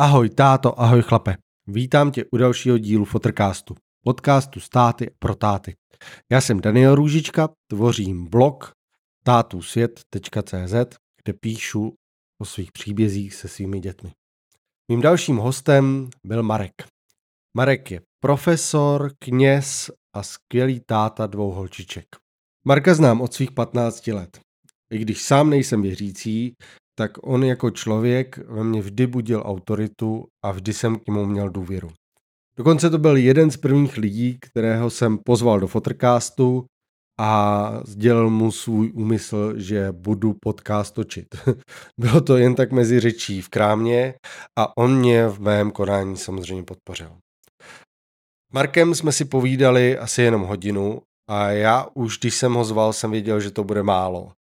Ahoj táto, ahoj chlape. Vítám tě u dalšího dílu Fotrcastu, podcastu státy pro táty. Já jsem Daniel Růžička, tvořím blog tátusvět.cz, kde píšu o svých příbězích se svými dětmi. Mým dalším hostem byl Marek. Marek je profesor, kněz a skvělý táta dvou holčiček. Marka znám od svých 15 let. I když sám nejsem věřící, tak on jako člověk ve mně vždy budil autoritu a vždy jsem k němu měl důvěru. Dokonce to byl jeden z prvních lidí, kterého jsem pozval do Fotrcastu a sdělil mu svůj úmysl, že budu podcast točit. Bylo to jen tak mezi řečí v krámě a on mě v mém konání samozřejmě podpořil. Markem jsme si povídali asi jenom hodinu a já už, když jsem ho zval, jsem věděl, že to bude málo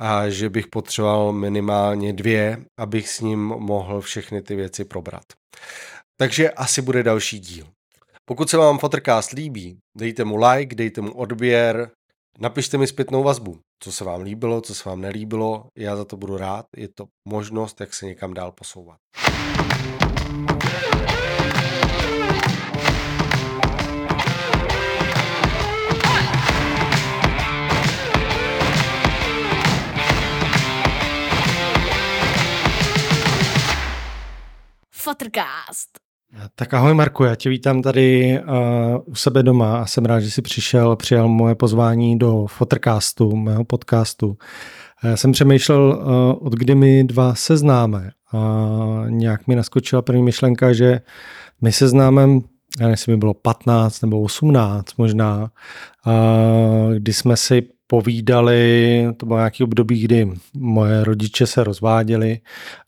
a že bych potřeboval minimálně dvě, abych s ním mohl všechny ty věci probrat. Takže asi bude další díl. Pokud se vám Fotrcast líbí, dejte mu like, dejte mu odběr, napište mi zpětnou vazbu, co se vám líbilo, co se vám nelíbilo, já za to budu rád, je to možnost, jak se někam dál posouvat. Fotrcast. Tak ahoj Marku, já tě vítám tady uh, u sebe doma a jsem rád, že jsi přišel, přijal moje pozvání do Fotrcastu, mého podcastu. Já jsem přemýšlel, uh, od kdy my dva se známe a nějak mi naskočila první myšlenka, že my se známe, já nevím, mi bylo 15 nebo 18 možná, uh, kdy jsme si povídali, to bylo nějaký období, kdy moje rodiče se rozváděli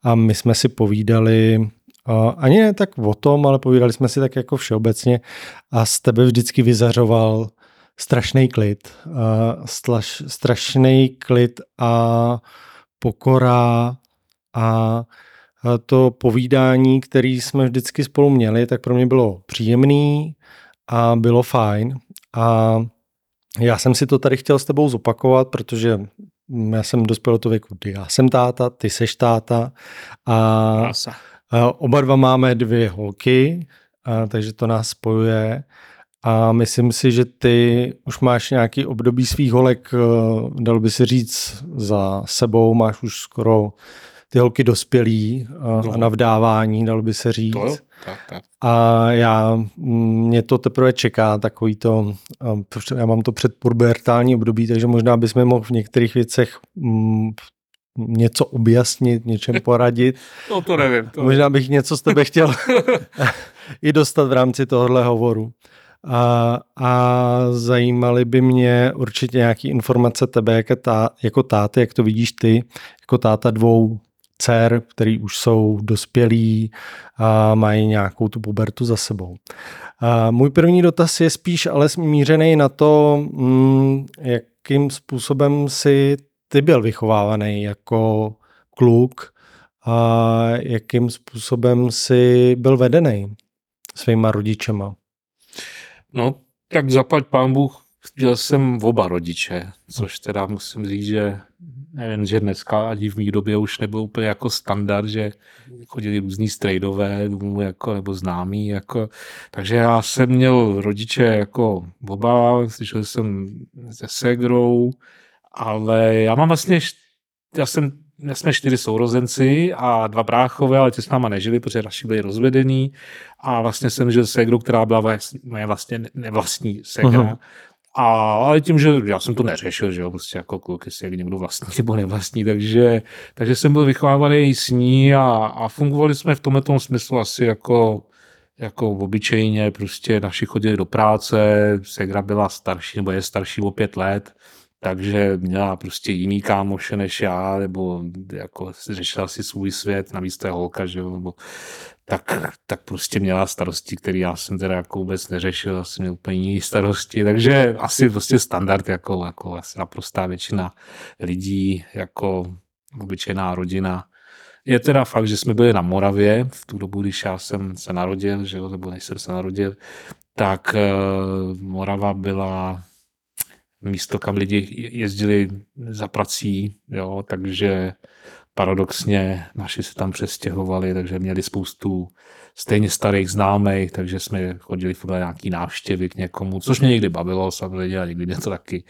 a my jsme si povídali ani ne tak o tom, ale povídali jsme si tak jako všeobecně a z tebe vždycky vyzařoval strašný klid. Straš, strašný klid a pokora a to povídání, které jsme vždycky spolu měli, tak pro mě bylo příjemný a bylo fajn. A já jsem si to tady chtěl s tebou zopakovat, protože já jsem dospěl do věku, kdy já jsem táta, ty seš táta a. Oba dva máme dvě holky, takže to nás spojuje. A myslím si, že ty už máš nějaký období svých holek, e, dal by se říct, za sebou. Máš už skoro ty holky dospělí no. a na vdávání, dal by se říct. To, tak, tak. A já, mě to teprve čeká, takový to, já mám to předpubertální období, takže možná bychom mohli v některých věcech něco objasnit, něčem poradit. No to nevím. To Možná bych něco z tebe chtěl i dostat v rámci tohohle hovoru. A, a zajímaly by mě určitě nějaké informace tebe jako, tá, jako táty, jak to vidíš ty, jako táta dvou dcer, který už jsou dospělí a mají nějakou tu pubertu za sebou. A můj první dotaz je spíš ale smířený na to, mm, jakým způsobem si ty byl vychovávaný jako kluk a jakým způsobem si byl vedený svýma rodičema? No, tak zaplať pán Bůh, měl jsem oba rodiče, což teda musím říct, že nevím, že dneska ani v mý době už nebyl úplně jako standard, že chodili různý strejdové jako, nebo známí. Jako, takže já jsem měl rodiče jako oba, slyšel jsem se segrou, ale já mám vlastně, já jsem, já jsme čtyři sourozenci a dva bráchové, ale ty s náma nežili, protože naši byli rozvedený a vlastně jsem žil s která byla moje vlastně nevlastní segra. Uh-huh. A, ale tím, že já jsem to neřešil, že jo, prostě jako kluk, jestli jak někdo vlastní nebo nevlastní, takže, takže jsem byl vychovávaný s ní a, a fungovali jsme v tomhle tom smyslu asi jako, jako obyčejně, prostě naši chodili do práce, Segra byla starší, nebo je starší o pět let, takže měla prostě jiný kámoše než já, nebo jako řešila si svůj svět, navíc to holka, že jo, nebo tak, tak prostě měla starosti, které já jsem teda jako vůbec neřešil, asi měl úplně jiný starosti, takže asi prostě standard, jako, jako asi naprostá většina lidí, jako obyčejná rodina. Je teda fakt, že jsme byli na Moravě v tu dobu, když já jsem se narodil, že jo, nebo než jsem se narodil, tak uh, Morava byla místo, kam lidi jezdili za prací, jo, takže paradoxně naši se tam přestěhovali, takže měli spoustu stejně starých známých, takže jsme chodili v nějaký návštěvy k někomu, což mě někdy bavilo samozřejmě a někdy mě to taky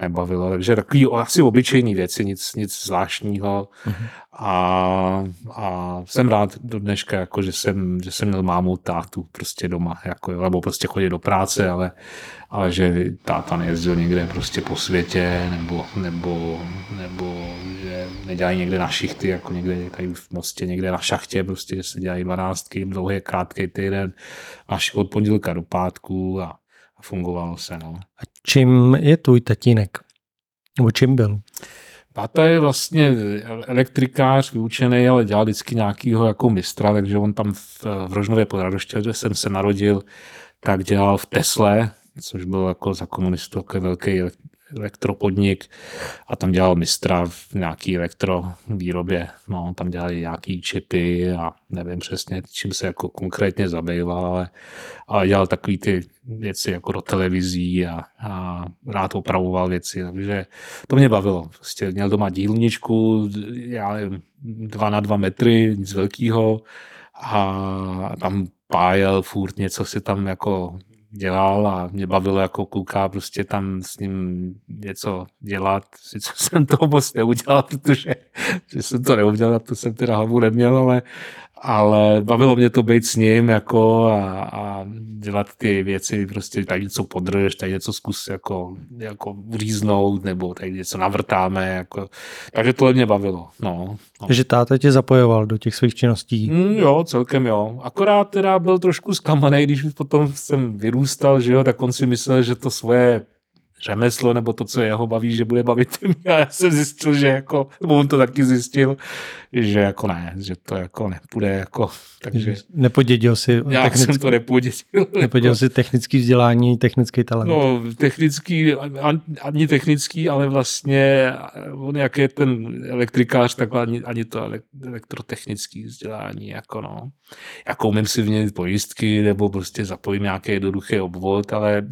nebavilo. Takže takový asi obyčejný věci, nic, nic zvláštního. Mm-hmm. A, a, jsem rád do dneška, jako, že, jsem, že jsem měl mámu tátu prostě doma, jako, nebo prostě chodit do práce, ale, ale že táta nejezdil někde prostě po světě, nebo, nebo, nebo že nedělají někde na šichty, jako někde tady v Mostě, někde na šachtě, prostě, že se dělají dvanáctky, dlouhý, krátký týden, až od pondělka do pátku a, a fungovalo se. No. A čím je tvůj tatínek? Nebo čím byl? Táta je vlastně elektrikář vyučený, ale dělal vždycky nějakýho jako mistra, takže on tam v, v Rožnově pod Radoště, kde jsem se narodil, tak dělal v Tesle, což byl jako za komunistů velký elektropodnik a tam dělal mistra v nějaký elektrovýrobě. No, tam dělali nějaký čipy a nevím přesně, čím se jako konkrétně zabýval, ale, ale dělal takový ty věci jako do televizí a, a rád opravoval věci, takže to mě bavilo. Prostě měl doma dílničku, já nevím, dva na dva metry, nic velkého a tam pájel furt něco si tam jako dělal a mě bavilo jako kluka prostě tam s ním něco dělat. Sice jsem to moc neudělal, protože že jsem to neudělal, to jsem teda hlavu neměl, ale, ale bavilo mě to být s ním jako a, a dělat ty věci, prostě tady něco podrž, tady něco zkus jako, jako uříznout, nebo tady něco navrtáme, jako. takže tohle mě bavilo. No, no. Takže táta tě zapojoval do těch svých činností? Mm, jo, celkem jo. Akorát teda byl trošku zkamaný, když potom jsem vyrůstal, že jo, tak on si myslel, že to svoje řemeslo nebo to, co jeho baví, že bude bavit mě. A já jsem zjistil, že jako, nebo on to taky zjistil, že jako ne, že to jako nepůjde jako, takže... Nepodědil si... Já technický, jsem to nepodědil. Nepodědil jako, si technický vzdělání, technický talent. No, technický, ani technický, ale vlastně on jak je ten elektrikář, tak ani, ani to elektrotechnický vzdělání, jako no. Jako umím si vmět pojistky, nebo prostě zapojím nějaký jednoduchý obvod, ale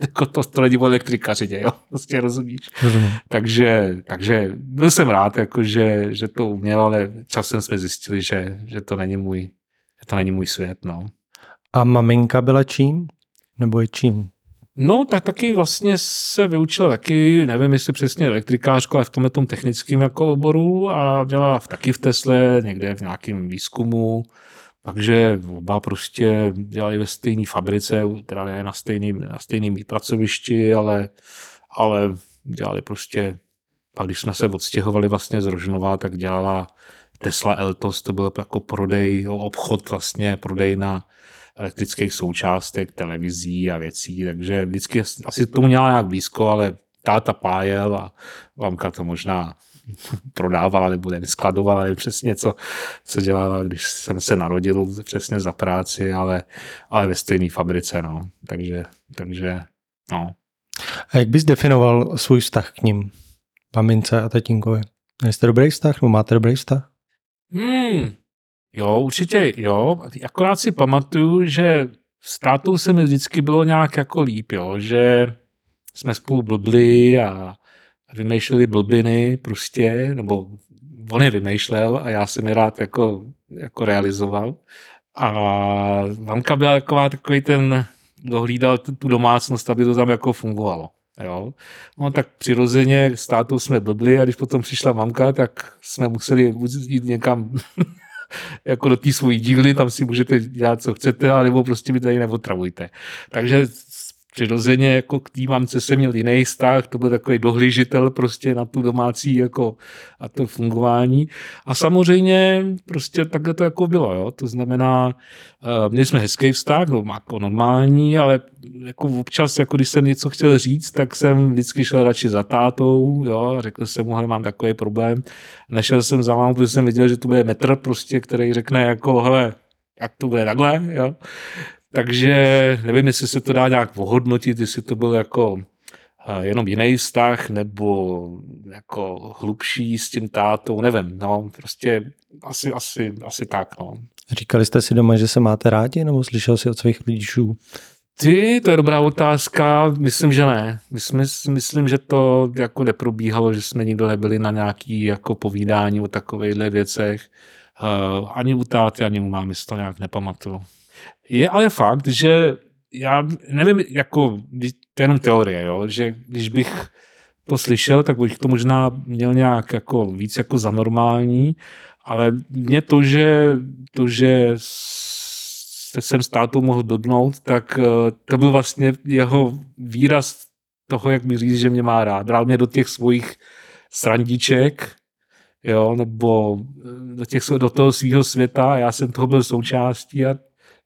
jako to, to není o elektrikařině, jo, prostě rozumíš. Rozumím. Takže, takže byl jsem rád, jako, že, že to uměl, ale časem jsme zjistili, že, že to není můj, že to není můj svět, no. A maminka byla čím? Nebo je čím? No, tak taky vlastně se vyučila taky, nevím jestli přesně elektrikářko, ale v tomhle tom technickém jako oboru a dělala v, taky v Tesle, někde v nějakém výzkumu takže oba prostě dělali ve stejné fabrice, teda ne na stejném na stejným pracovišti, ale, ale dělali prostě, pak když jsme se odstěhovali vlastně z Rožnova, tak dělala Tesla Eltos, to byl jako prodej, obchod vlastně, prodej na elektrických součástek, televizí a věcí, takže vždycky asi tomu měla nějak blízko, ale táta pájel a mamka to možná prodávala nebo neskladovala, nevím přesně, co, co dělala, když jsem se narodil přesně za práci, ale, ale ve stejné fabrice, no. Takže, takže, no. A jak bys definoval svůj vztah k ním, mamince a tatínkovi? Jste dobrý vztah, nebo máte dobrý vztah? Hmm, jo, určitě jo. Akorát si pamatuju, že s tátou se mi vždycky bylo nějak jako líp, jo, že jsme spolu blbli a vymýšleli blbiny prostě, nebo on je vymýšlel a já jsem je rád jako, jako realizoval. A mamka byla taková takový ten, dohlídal tu domácnost, aby to tam jako fungovalo. Jo. No tak přirozeně s tátou jsme blbli a když potom přišla mamka, tak jsme museli jít někam jako do té svojí dílny, tam si můžete dělat, co chcete, alebo prostě mi tady neotravujte. Takže přirozeně jako k té mamce jsem měl jiný vztah, to byl takový dohlížitel prostě na tu domácí jako a to fungování. A samozřejmě prostě takhle to jako bylo, jo. To znamená, uh, měli jsme hezký vztah, no, jako normální, ale jako občas, jako když jsem něco chtěl říct, tak jsem vždycky šel radši za tátou, jo, řekl jsem mu, mám takový problém. Nešel jsem za mámou, protože jsem viděl, že to bude metr prostě, který řekne jako, hele, jak to bude takhle, jo. Takže nevím, jestli se to dá nějak ohodnotit, jestli to byl jako eh, jenom jiný vztah, nebo jako hlubší s tím tátou, nevím, no, prostě asi, asi, asi tak, no. Říkali jste si doma, že se máte rádi, nebo slyšel jsi od svých rodičů Ty, to je dobrá otázka. Myslím, že ne. Myslím, myslím, že to jako neprobíhalo, že jsme nikdo nebyli na nějaký jako povídání o takovýchhle věcech. Uh, ani u táty, ani u mámy to nějak nepamatuju. Je ale fakt, že já nevím, jako, to je jenom teorie, jo, že když bych to slyšel, tak bych to možná měl nějak jako víc jako za normální, ale mě to, že, to, že jsem státu mohl dodnout, tak eh, to byl vlastně jeho výraz toho, jak mi říct, že mě má rád. Bral mě do těch svých srandiček, jo, nebo eh, do, těch, do toho svého světa, já jsem toho byl součástí a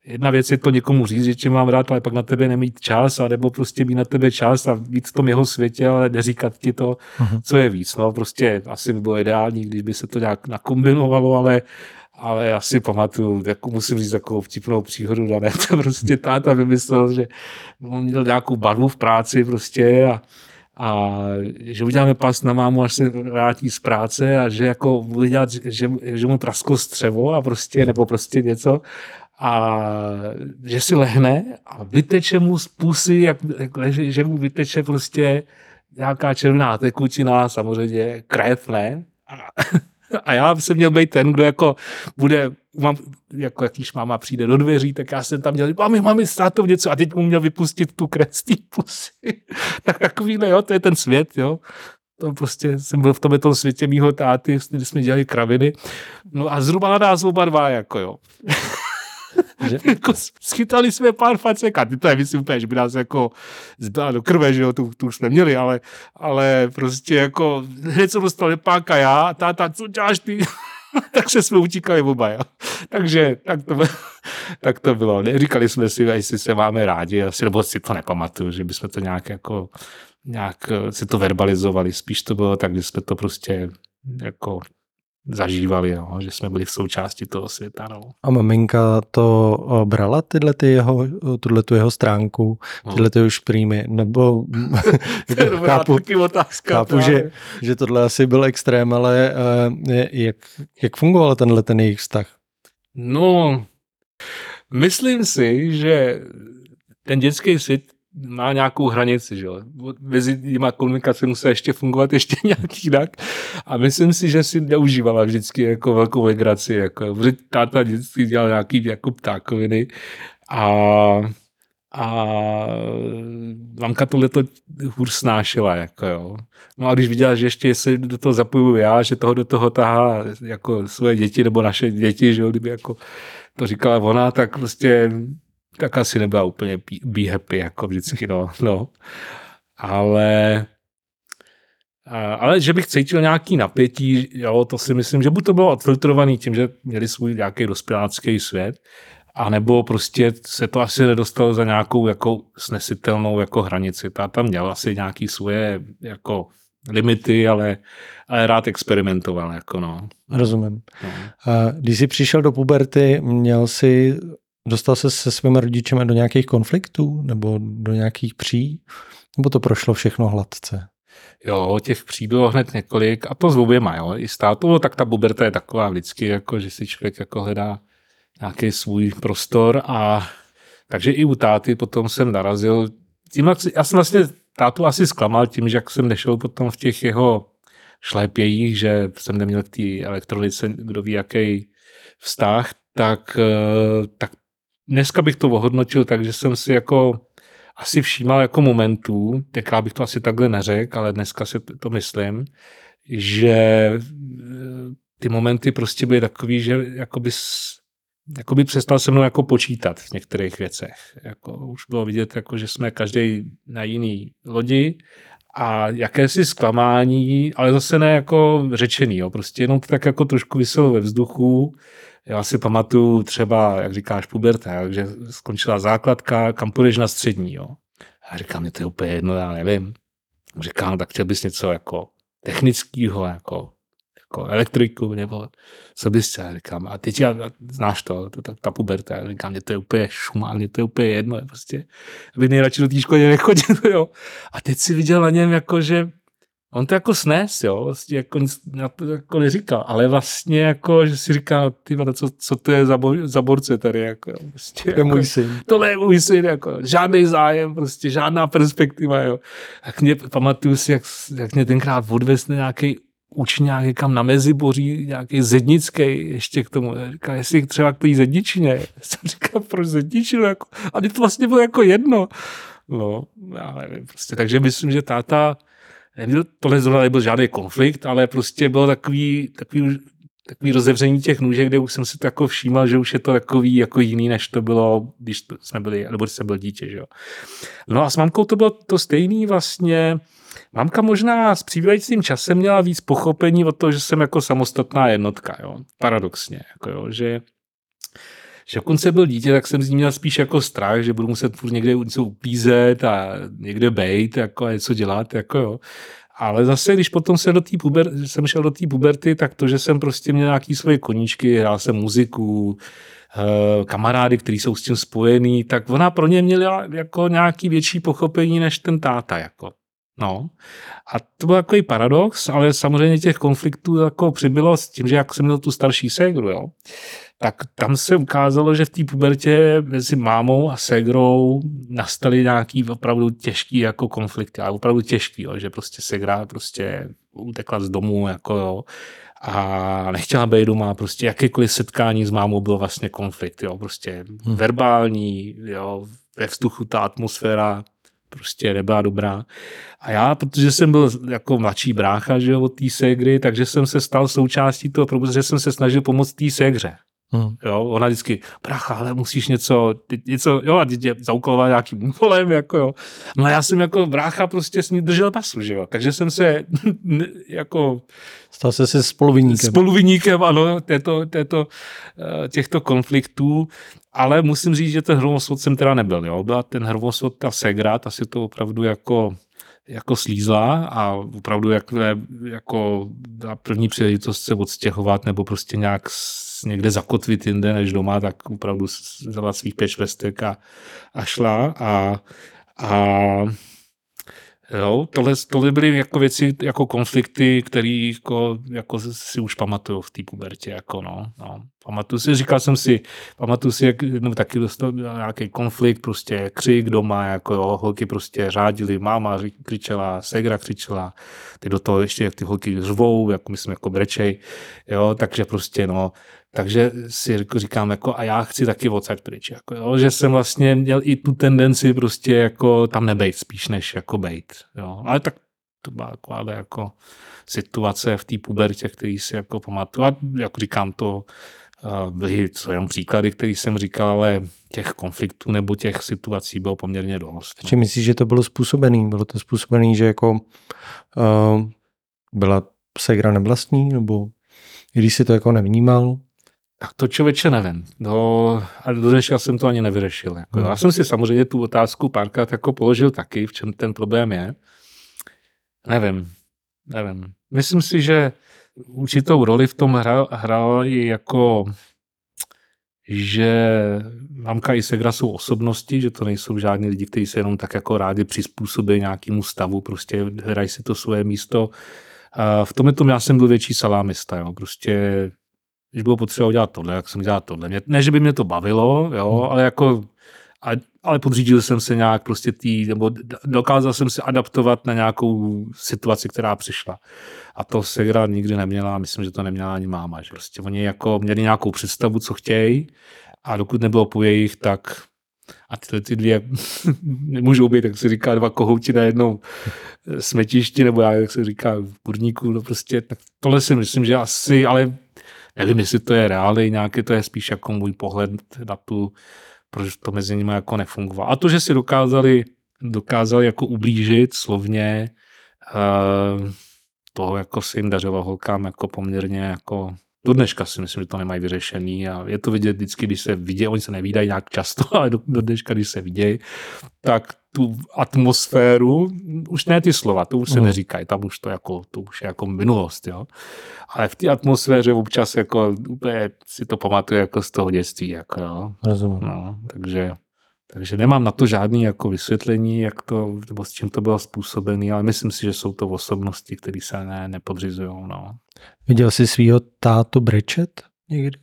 jedna věc je to někomu říct, že tě mám rád, ale pak na tebe nemít čas, a nebo prostě mít na tebe čas a víc v tom jeho světě, ale neříkat ti to, uh-huh. co je víc. No, prostě asi by bylo ideální, když by se to nějak nakombinovalo, ale ale já si pamatuju, jako musím říct takovou vtipnou příhodu, dané to prostě táta vymyslel, že on měl nějakou barvu v práci prostě a, a že uděláme pas na mámu, až se vrátí z práce a že jako bude dělat, že, že mu prasklo střevo a prostě, nebo prostě něco a že si lehne a vyteče mu z pusy, jak, jak leží, že mu vyteče prostě nějaká červená tekutina, samozřejmě krev, ne? A, a já jsem měl být ten, kdo jako bude, mám, jako jakýž máma přijde do dveří, tak já jsem tam měl, mami, mami, s tátou něco a teď mu měl vypustit tu krev z pusy. tak takovýhle, jo, to je ten svět, jo. To prostě jsem byl v tomhle tom světě mýho táty, kdy jsme dělali kraviny. No a zhruba nás oba dva, jako jo. že? jako schytali jsme pár facek a ty to je myslím úplně, že by nás jako zbyla do krve, že jo, tu, tu už jsme měli, ale, ale prostě jako hned jsem dostal lepáka já, táta, co děláš ty? Takže jsme utíkali oba, jo. Takže tak to, bylo, tak to bylo. Říkali jsme si, jestli se máme rádi, asi, nebo si to nepamatuju, že bychom to nějak jako nějak si to verbalizovali. Spíš to bylo tak, že jsme to prostě jako zažívali, no, že jsme byli v součásti toho světa. No. A maminka to eh, brala tyhle ty jeho, tuhle tu jeho stránku, no. tyhle ty už prýmy, nebo chápu, otázka, chápu že, že tohle asi byl extrém, ale uh, jak, jak fungoval tenhle ten jejich vztah? No, myslím si, že ten dětský svět má nějakou hranici, že jo. Mezi těma komunikace musí ještě fungovat ještě nějak jinak. A myslím si, že si neužívala vždycky jako velkou legraci, jako, protože táta vždycky dělal nějaký jako ptákoviny a a mamka tohle to hůř snášela, jako jo. No a když viděla, že ještě se do toho zapojuju já, že toho do toho tahá jako svoje děti nebo naše děti, že jo, kdyby jako to říkala ona, tak prostě tak asi nebyla úplně be happy, jako vždycky, no. no. Ale, ale že bych cítil nějaký napětí, jo, to si myslím, že buď to bylo odfiltrovaný tím, že měli svůj nějaký dospělácký svět, a nebo prostě se to asi nedostalo za nějakou jako snesitelnou jako hranici. Ta tam měl asi nějaký svoje jako limity, ale, ale rád experimentoval. Jako no. Rozumím. No. Když jsi přišel do puberty, měl jsi Dostal se se svými rodičemi do nějakých konfliktů nebo do nějakých pří? Nebo to prošlo všechno hladce? Jo, těch pří bylo hned několik a to s oběma, jo. I státu, tak ta buberta je taková vždycky, jako, že si člověk jako hledá nějaký svůj prostor a takže i u táty potom jsem narazil. Tím, já jsem vlastně tátu asi zklamal tím, že jak jsem nešel potom v těch jeho šlépějích, že jsem neměl k té elektronice, kdo ví, jaký vztah, tak, eh, tak dneska bych to ohodnotil tak, že jsem si jako asi všímal jako momentů, tenkrát bych to asi takhle neřekl, ale dneska si to myslím, že eh, ty momenty prostě byly takový, že jakoby, jakoby přestal se mnou jako počítat v některých věcech. Jako už bylo vidět, jako, že jsme každý na jiný lodi a jakési zklamání, ale zase ne jako řečený, jo. prostě jenom to tak jako trošku vyselo ve vzduchu, já si pamatuju třeba, jak říkáš, puberta, že skončila základka, kam půjdeš na střední, jo. A říkám, mě to je úplně jedno, já nevím. Říkám, tak chtěl bys něco jako technického, jako, jako elektriku, nebo co bys chtěl, říkám. A teď já, znáš to, to ta, ta puberta, říkám, mě to je úplně šumá, mě to je úplně jedno, je prostě, aby nejradši do té školy nechodil, jo. A teď si viděl na něm, jako, že on to jako snes, jo, vlastně jako nic na to jako neříkal, ale vlastně jako, že si říká, ty vada, co, co to je za, boj, za borce tady, jako, jo, prostě, To je jako, můj syn. tohle je můj syn, jako, žádný zájem, prostě žádná perspektiva, jo. Tak mě, pamatuju si, jak, jak mě tenkrát odvez nějaký učňák někam na Meziboří, nějaký zednický ještě k tomu. Říká, jestli třeba k té zedničině. Já jsem říkal, proč zedničinu? Jako, a mě to vlastně bylo jako jedno. No, já nevím, prostě. Takže myslím, že táta, nebyl, tohle zrovna nebyl žádný konflikt, ale prostě bylo takový, takový, takový rozevření těch nůžek, kde už jsem si to jako všímal, že už je to takový jako jiný, než to bylo, když to jsme byli, nebo když jsem byl dítě, že jo. No a s mamkou to bylo to stejný vlastně, Mamka možná s přibývajícím časem měla víc pochopení od toho, že jsem jako samostatná jednotka, jo. Paradoxně, jako jo, že že dokonce byl dítě, tak jsem z ní měl spíš jako strach, že budu muset furt někde něco upízet a někde bejt jako a něco dělat, jako jo. Ale zase, když potom se do té puber, jsem šel do té puberty, tak to, že jsem prostě měl nějaký svoje koníčky, hrál jsem muziku, eh, kamarády, kteří jsou s tím spojený, tak ona pro ně měla jako nějaký větší pochopení než ten táta. Jako. No. A to byl takový paradox, ale samozřejmě těch konfliktů jako přibylo s tím, že jak jsem měl tu starší ségru, jo, tak tam se ukázalo, že v té pubertě mezi mámou a ségrou nastaly nějaký opravdu těžký jako konflikty, ale opravdu těžký, jo, že prostě ségra prostě utekla z domu, jako jo, a nechtěla být doma, prostě jakékoliv setkání s mámou bylo vlastně konflikt, jo, prostě hmm. verbální, jo, ve vzduchu ta atmosféra prostě nebyla dobrá. A já, protože jsem byl jako mladší brácha, že jo, od té ségry, takže jsem se stal součástí toho, protože jsem se snažil pomoct té ségře. Hmm. Jo, ona vždycky, bracha, ale musíš něco, něco, jo, a dítě zaukoloval nějakým úkolem, jako jo. No a já jsem jako brácha prostě s ní držel pasu, že jo. Takže jsem se jako... Stal se se spoluviníkem. Spoluviníkem, ano, této, této, eh, těchto konfliktů, ale musím říct, že ten hromosvod jsem teda nebyl, jo. Byla ten hromosvod, ta segra, ta si to opravdu jako jako slízla a opravdu jak, jako na první příležitost se odstěhovat nebo prostě nějak někde zakotvit jinde než doma, tak opravdu vzala svých pět švestek a, a šla a, a Jo, tohle, tohle byly jako věci, jako konflikty, které jako, jako si už pamatuju v té pubertě. Jako no, no. Pamatuju si, říkal jsem si, pamatuju si, jak no, taky dostal nějaký konflikt, prostě křik doma, jako jo, holky prostě řádily, máma křičela, segra křičela, ty do toho ještě, jak ty holky řvou, jako myslím, jako brečej, jo, takže prostě no, takže si říkám, jako, a já chci taky odsaď pryč. Jako, jo, že jsem vlastně měl i tu tendenci prostě jako tam nebejt spíš než jako bejt. Jo. Ale tak to byla taková jako situace v té pubertě, který si jako pamatuju. A jako říkám to, eh, byly co jenom příklady, které jsem říkal, ale těch konfliktů nebo těch situací bylo poměrně dost. No. Či myslíš, že to bylo způsobený? Bylo to způsobený, že jako uh, byla segra nevlastní, nebo když si to jako nevnímal? Tak to člověče nevím. No, a do dneška jsem to ani nevyřešil. Jako. Já jsem si samozřejmě tu otázku párkrát jako položil taky, v čem ten problém je. Nevím, nevím. Myslím si, že určitou roli v tom hrál, hrál i jako že mamka i segra jsou osobnosti, že to nejsou žádní lidi, kteří se jenom tak jako rádi přizpůsobí nějakému stavu, prostě hrají si to svoje místo. A v tomhle tom já jsem byl větší salámista, jo. prostě když bylo potřeba udělat tohle, jak jsem dělal tohle. Mě, ne, že by mě to bavilo, jo, hmm. ale jako ale, ale podřídil jsem se nějak prostě tý, nebo dokázal jsem se adaptovat na nějakou situaci, která přišla. A to Segra nikdy neměla, myslím, že to neměla ani máma. Že prostě oni jako měli nějakou představu, co chtějí a dokud nebylo po jejich, tak a tyhle ty dvě nemůžou být, tak se říká, dva kohouti na jednou smetišti, nebo já, jak se říká, v kurníku, no prostě, tak tohle si myslím, že asi, ale nevím, jestli to je reálný nějaký, to je spíš jako můj pohled na tu, proč to mezi nimi jako nefungovalo. A to, že si dokázali, dokázali jako ublížit slovně, uh, to jako se jim dařilo holkám jako poměrně jako do dneška si myslím, že to nemají vyřešený a je to vidět vždycky, když se vidějí, oni se nevídají nějak často, ale do, do dneška, když se vidějí, tak tu atmosféru, už ne ty slova, to už se no. neříkají, tam už to jako, to už je jako minulost, jo. Ale v té atmosféře občas jako úplně si to pamatuje jako z toho dětství, jako jo. Rozumím. No, takže, Takže nemám na to žádný jako vysvětlení, jak to, nebo s čím to bylo způsobené, ale myslím si, že jsou to osobnosti, které se ne, nepodřizují. No. Viděl jsi svýho tátu brečet někdy?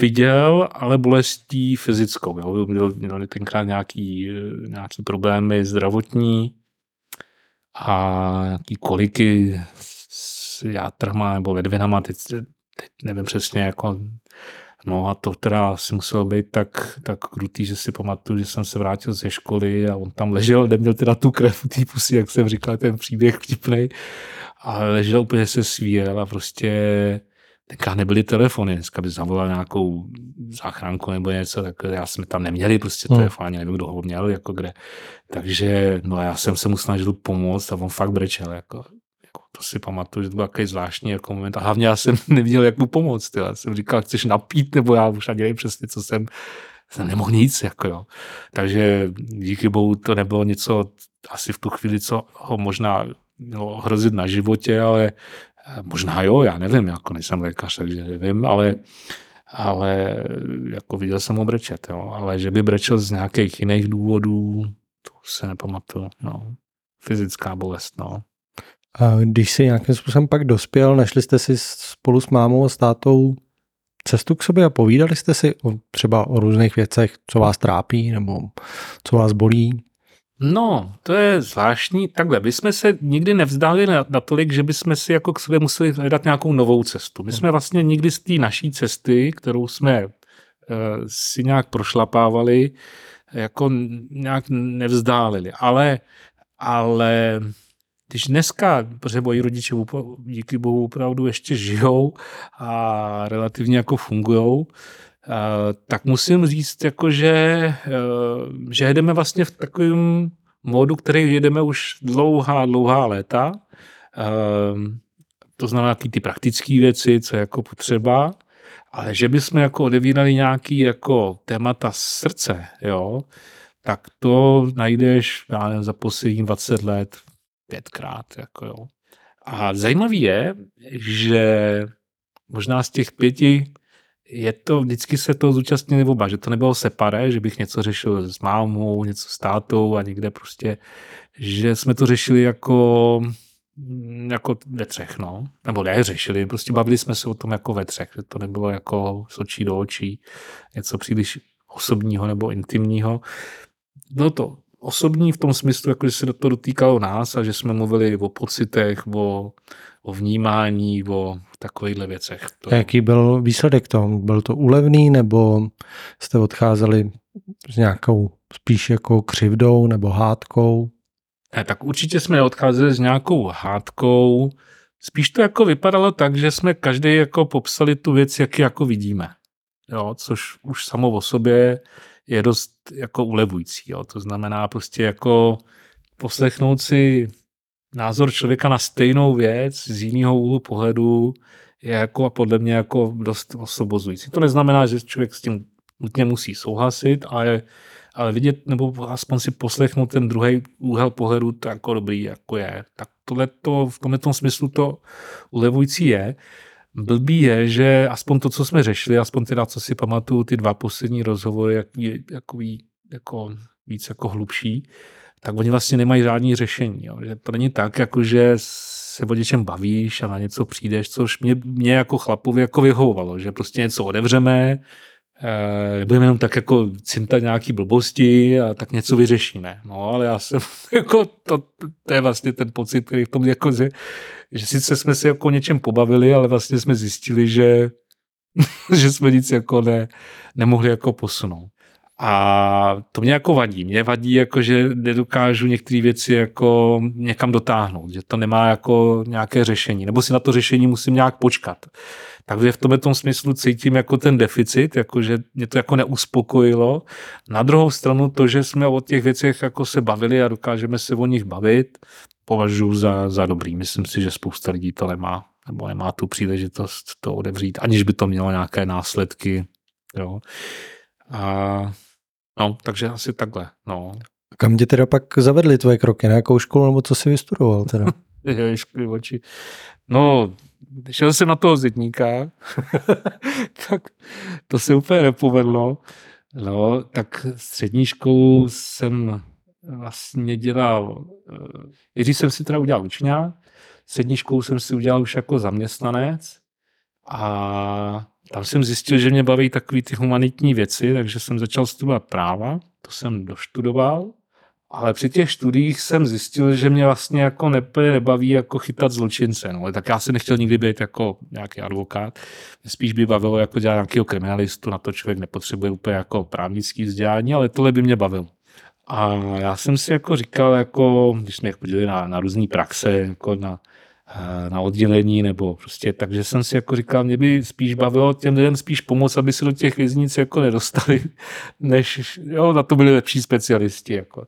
Viděl, ale bolestí fyzickou. Jo. Měl, měl tenkrát nějaký, nějaký problémy zdravotní a nějaký koliky s játrama nebo ledvinama, teď, teď nevím přesně, jako No a to teda si muselo být tak, tak krutý, že si pamatuju, že jsem se vrátil ze školy a on tam ležel, neměl teda tu krev u té pusy, jak jsem říkal, ten příběh vtipnej, a ležel úplně se svíjel a prostě tenkrát nebyly telefony, dneska by zavolal nějakou záchranku nebo něco, tak já jsme tam neměli prostě hmm. telefon, ani nevím, kdo ho měl, jako kde. Takže no já jsem se mu snažil pomoct a on fakt brečel, jako to si pamatuju, že to byl takový zvláštní jako moment. A hlavně já jsem neviděl, jak mu pomoct. Já jsem říkal, chceš napít, nebo já už ani nevím přesně, co jsem, jsem nemohl nic. Jako jo. Takže díky bohu to nebylo něco, asi v tu chvíli, co ho možná mělo hrozit na životě, ale eh, možná jo, já nevím, jako nejsem lékař, takže nevím, ale ale jako viděl jsem ho brečet, jo. ale že by brečel z nějakých jiných důvodů, to se nepamatuju, no. Fyzická bolest, no. A když jsi nějakým způsobem pak dospěl, našli jste si spolu s mámou a s tátou cestu k sobě a povídali jste si o, třeba o různých věcech, co vás trápí nebo co vás bolí? No, to je zvláštní. Takhle, my jsme se nikdy nevzdali natolik, že bychom si jako k sobě museli hledat nějakou novou cestu. My jsme vlastně nikdy z té naší cesty, kterou jsme uh, si nějak prošlapávali, jako nějak nevzdálili. Ale, ale když dneska, protože moji rodiče díky bohu opravdu ještě žijou a relativně jako fungujou, tak musím říct, jako že, e, že jedeme vlastně v takovém módu, který jedeme už dlouhá, dlouhá léta. E, to znamená taky ty praktické věci, co je jako potřeba, ale že bychom jako odevírali nějaký jako témata srdce, jo, tak to najdeš, já nevím, za poslední 20 let pětkrát. Jako jo. A zajímavý je, že možná z těch pěti je to, vždycky se to zúčastnili oba, že to nebylo separé, že bych něco řešil s mámou, něco s tátou a někde prostě, že jsme to řešili jako, jako ve třech, no. Nebo ne řešili, prostě bavili jsme se o tom jako ve třech, že to nebylo jako z očí do očí, něco příliš osobního nebo intimního. No to osobní v tom smyslu, jako že se to dotýkalo nás a že jsme mluvili o pocitech, o, o vnímání, o takovýchhle věcech. To... Jaký byl výsledek tomu? Byl to úlevný nebo jste odcházeli s nějakou spíš jako křivdou nebo hádkou? Ne, tak určitě jsme odcházeli s nějakou hádkou. Spíš to jako vypadalo tak, že jsme každý jako popsali tu věc, jak ji jako vidíme. Jo, což už samo o sobě je dost jako ulevující. Jo. To znamená prostě jako poslechnout si názor člověka na stejnou věc z jiného úhlu pohledu je jako podle mě jako dost osobozující. To neznamená, že člověk s tím nutně musí souhlasit, ale, ale vidět nebo aspoň si poslechnout ten druhý úhel pohledu, to jako dobrý jako je. Tak tohle to, v tomto smyslu to ulevující je. Blbý je, že aspoň to, co jsme řešili, aspoň teda, co si pamatuju, ty dva poslední rozhovory, jak, je, ví, jako, víc jako hlubší, tak oni vlastně nemají žádný řešení. Jo. Že to není tak, jako že se o něčem bavíš a na něco přijdeš, což mě, mě jako chlapovi jako vyhovovalo, že prostě něco otevřeme, e, budeme jenom tak jako cintat nějaký blbosti a tak něco vyřešíme. No ale já jsem, jako to, to je vlastně ten pocit, který v tom jako, že, že sice jsme se jako o něčem pobavili, ale vlastně jsme zjistili, že, že jsme nic jako ne, nemohli jako posunout. A to mě jako vadí. Mě vadí, jako, že nedokážu některé věci jako někam dotáhnout, že to nemá jako nějaké řešení, nebo si na to řešení musím nějak počkat. Takže v tomhle tom smyslu cítím jako ten deficit, jako že mě to jako neuspokojilo. Na druhou stranu to, že jsme o těch věcech jako se bavili a dokážeme se o nich bavit, považuji za, za dobrý. Myslím si, že spousta lidí to nemá, nebo nemá tu příležitost to odevřít, aniž by to mělo nějaké následky. Jo. A No, takže asi takhle, no. Kam tě teda pak zavedly tvoje kroky? Na jakou školu nebo co jsi vystudoval teda? oči. No, šel jsem na toho zedníka, tak to se úplně nepovedlo. No, tak střední školu jsem vlastně dělal, když jsem si teda udělal učňák, střední školu jsem si udělal už jako zaměstnanec a tam jsem zjistil, že mě baví takové ty humanitní věci, takže jsem začal studovat práva, to jsem doštudoval, ale při těch studiích jsem zjistil, že mě vlastně jako neplně nebaví jako chytat zločince. No. Tak já se nechtěl nikdy být jako nějaký advokát. Mě spíš by bavilo jako dělat nějakého kriminalistu, na to člověk nepotřebuje úplně jako právnický vzdělání, ale tohle by mě bavilo. A já jsem si jako říkal, jako, když jsme chodili na, na různé praxe, jako na, na oddělení, nebo prostě, takže jsem si jako říkal, mě by spíš bavilo těm lidem spíš pomoct, aby se do těch věznic jako nedostali, než, jo, na to byli lepší specialisti, jako.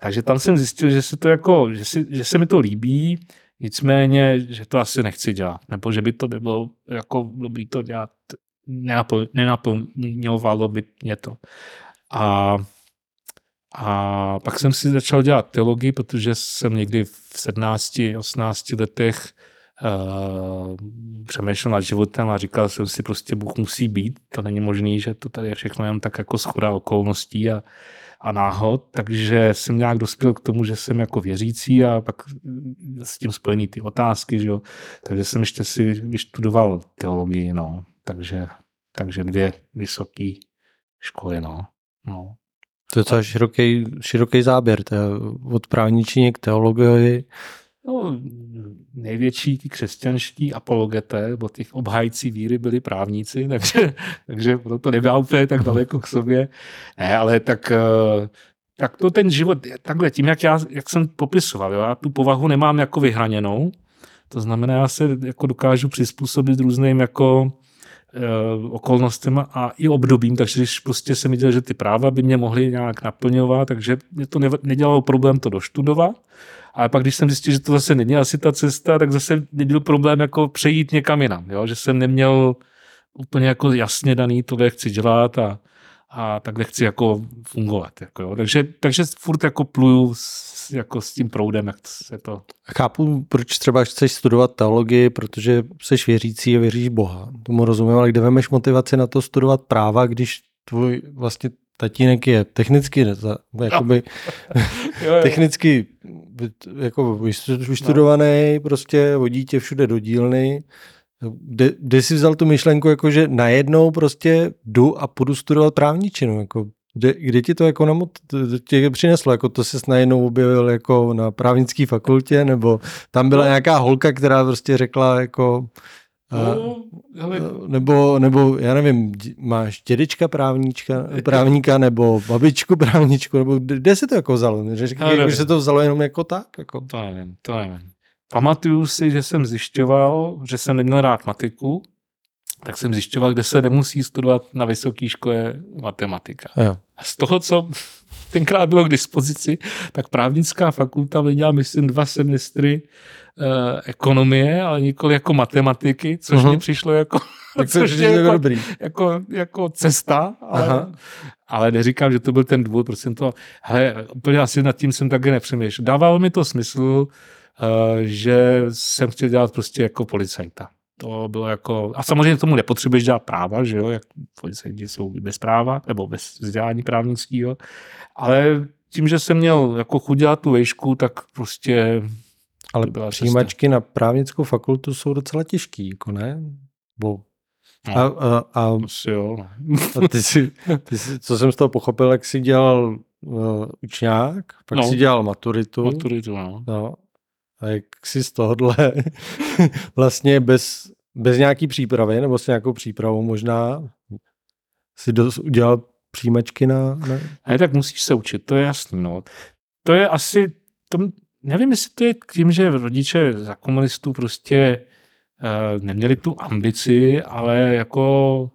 Takže tam jsem zjistil, že se to jako, že, si, že se mi to líbí, nicméně, že to asi nechci dělat, nebo že by to nebylo jako dobrý to dělat, nenaplňovalo by mě to. A a pak jsem si začal dělat teologii, protože jsem někdy v 17, 18 letech uh, přemýšlel nad životem a říkal jsem si prostě Bůh musí být, to není možné, že to tady je všechno jen tak jako schoda okolností a, a náhod, takže jsem nějak dospěl k tomu, že jsem jako věřící a pak s tím spojený ty otázky, že jo? takže jsem ještě si vyštudoval teologii, no, takže, takže dvě vysoké školy, no. no. To je to široký, široký záběr, to je od právničiny k teologii. No, největší ty křesťanští apologeté, nebo těch obhájcí víry byli právníci, takže, takže proto nebyl úplně tak daleko k sobě. Ne, ale tak, eh, tak to ten život, takhle tím, jak, já, jak jsem popisoval, jo, já tu povahu nemám jako vyhraněnou, to znamená, já se jako dokážu přizpůsobit různým jako okolnostem a i obdobím, takže když prostě jsem viděl, že ty práva by mě mohly nějak naplňovat, takže mě to nedělalo problém to doštudovat. Ale pak, když jsem zjistil, že to zase není asi ta cesta, tak zase nebyl problém jako přejít někam jinam, jo? že jsem neměl úplně jako jasně daný, to, chci dělat a, a takhle chci jako fungovat. Jako, jo. Takže, takže furt jako pluju s, jako s tím proudem, jak se to... Chápu, proč třeba chceš studovat teologii, protože jsi věřící a věříš Boha. Tomu rozumím, ale kde vemeš motivaci na to studovat práva, když tvůj vlastně tatínek je technicky, jakoby, no. technicky jako vyštudovaný, no. prostě vodí tě všude do dílny, kde, kde jsi vzal tu myšlenku, jako že najednou prostě jdu a půjdu studovat právničinu, jako kde, kde ti to jako namot, tě přineslo? Jako to se najednou objevil jako na právnické fakultě, nebo tam byla no. nějaká holka, která prostě řekla jako no, ale... nebo, nebo já nevím, máš dědečka právníčka, právníka, nebo babičku právničku, nebo kde se to jako vzalo? Řekl, že se to vzalo jenom jako tak? Jako... To nevím, to nevím. Pamatuju si, že jsem zjišťoval, že jsem neměl rád matiku, tak jsem zjišťoval, kde se nemusí studovat na vysoké škole matematika. Jo. A z toho, co tenkrát bylo k dispozici, tak právnická fakulta viděla, myslím, dva semestry eh, ekonomie, ale nikoli jako matematiky, což uh-huh. mi přišlo jako, tak což je jako, dobrý. Jako, jako cesta, ale, ale neříkám, že to byl ten důvod, proč jsem to, hele, úplně asi nad tím jsem také nepřemýšlel. Dávalo mi to smysl, Eh, že jsem chtěl dělat prostě jako policajta. To bylo jako, a samozřejmě tomu nepotřebuješ dělat práva, že jo, jak policajti jsou bez práva, nebo bez vzdělání právnického, ale tím, že jsem měl jako chuť dělat tu vejšku, tak prostě ale přijímačky na právnickou fakultu jsou docela těžký, jako ne? Bo No, a, a, a, asi jo. No. a ty, si, ty si, co jsem z toho pochopil, jak jsi dělal uh, učňák, pak no, jsi dělal maturitu. Maturitu, no. no. A jak si z tohohle vlastně bez, bez nějaký přípravy, nebo s nějakou přípravou možná si dos, udělal přijímačky na... na... Ne, tak musíš se učit, to je jasný. No. To je asi, to, nevím, jestli to je tím, že rodiče za komunistů prostě uh, neměli tu ambici, ale jako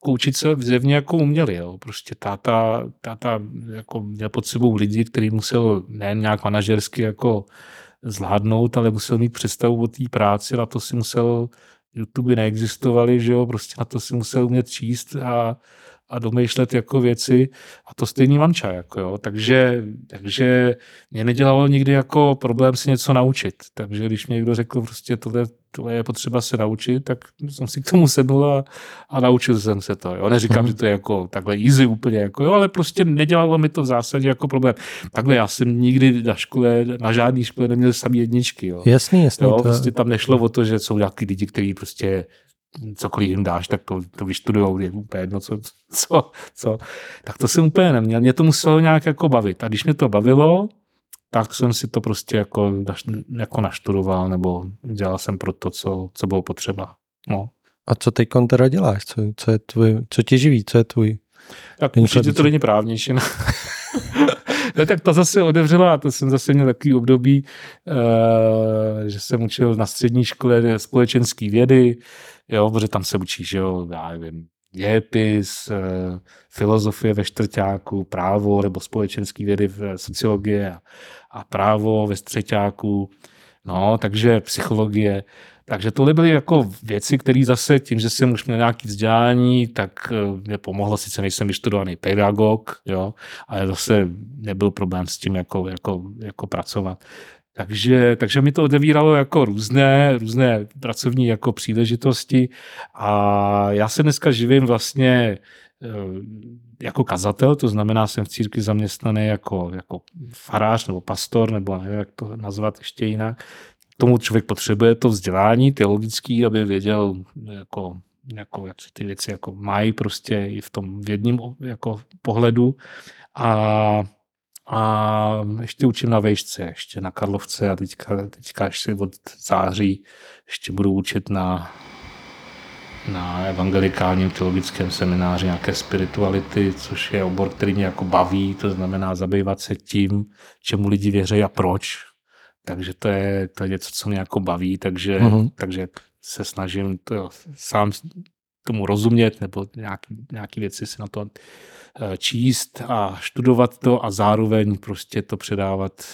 jako učit se zjevně jako uměli. Jo. Prostě táta, táta jako měl pod sebou lidi, který musel nejen nějak manažersky jako zvládnout, ale musel mít představu o té práci, na to si musel, YouTube neexistovaly, že jo, prostě na to si musel umět číst a, a domýšlet jako věci a to stejný manča, jako jo. Takže, takže mě nedělalo nikdy jako problém si něco naučit. Takže když mě někdo řekl prostě tohle, tohle je potřeba se naučit, tak jsem si k tomu sedl a, a naučil jsem se to. Jo. Neříkám, mm. že to je jako takhle easy úplně, jako jo, ale prostě nedělalo mi to v zásadě jako problém. Takhle já jsem nikdy na škole, na žádné škole neměl samý jedničky. Jo. Jasný, jasný. Jo, to... prostě tam nešlo o to, že jsou nějaký lidi, kteří prostě cokoliv jim dáš, tak to, to vyštudujou, je úplně jedno, co, co, co. Tak to jsem úplně neměl. Mě to muselo nějak jako bavit. A když mě to bavilo, tak jsem si to prostě jako, jako naštudoval, nebo dělal jsem pro to, co, co bylo potřeba. No. A co teď teda děláš? Co, co, je tvůj, co tě živí? Co je tvůj? Tak určitě to není právnější. No. no, tak to zase otevřela, to jsem zase měl takový období, uh, že jsem učil na střední škole společenské vědy, jo, protože tam se učí, že jo, já nevím, dějepis, uh, filozofie ve čtvrtáku, právo nebo společenské vědy v sociologie a, a právo ve střeťáku, no, takže psychologie, takže tohle byly jako věci, které zase tím, že jsem už měl nějaký vzdělání, tak eh, mě pomohlo, sice nejsem vystudovaný pedagog, jo, ale zase nebyl problém s tím jako, jako, jako pracovat. Takže, takže mi to odevíralo jako různé, různé pracovní jako příležitosti. A já se dneska živím vlastně eh, jako kazatel, to znamená, jsem v církvi zaměstnaný jako, jako farář nebo pastor, nebo nevím, jak to nazvat ještě jinak tomu člověk potřebuje to vzdělání teologické, aby věděl, jako, jako, jak ty věci jako mají prostě i v tom vědním jako pohledu. A, a ještě učím na vejšce, ještě na Karlovce a teďka, teďka ještě od září ještě budu učit na, na evangelikálním teologickém semináři nějaké spirituality, což je obor, který mě jako baví, to znamená zabývat se tím, čemu lidi věří a proč, takže to je, to je něco, co mě jako baví, takže, uh-huh. takže se snažím to sám tomu rozumět nebo nějaký, nějaký věci si na to eh, číst a studovat to a zároveň prostě to předávat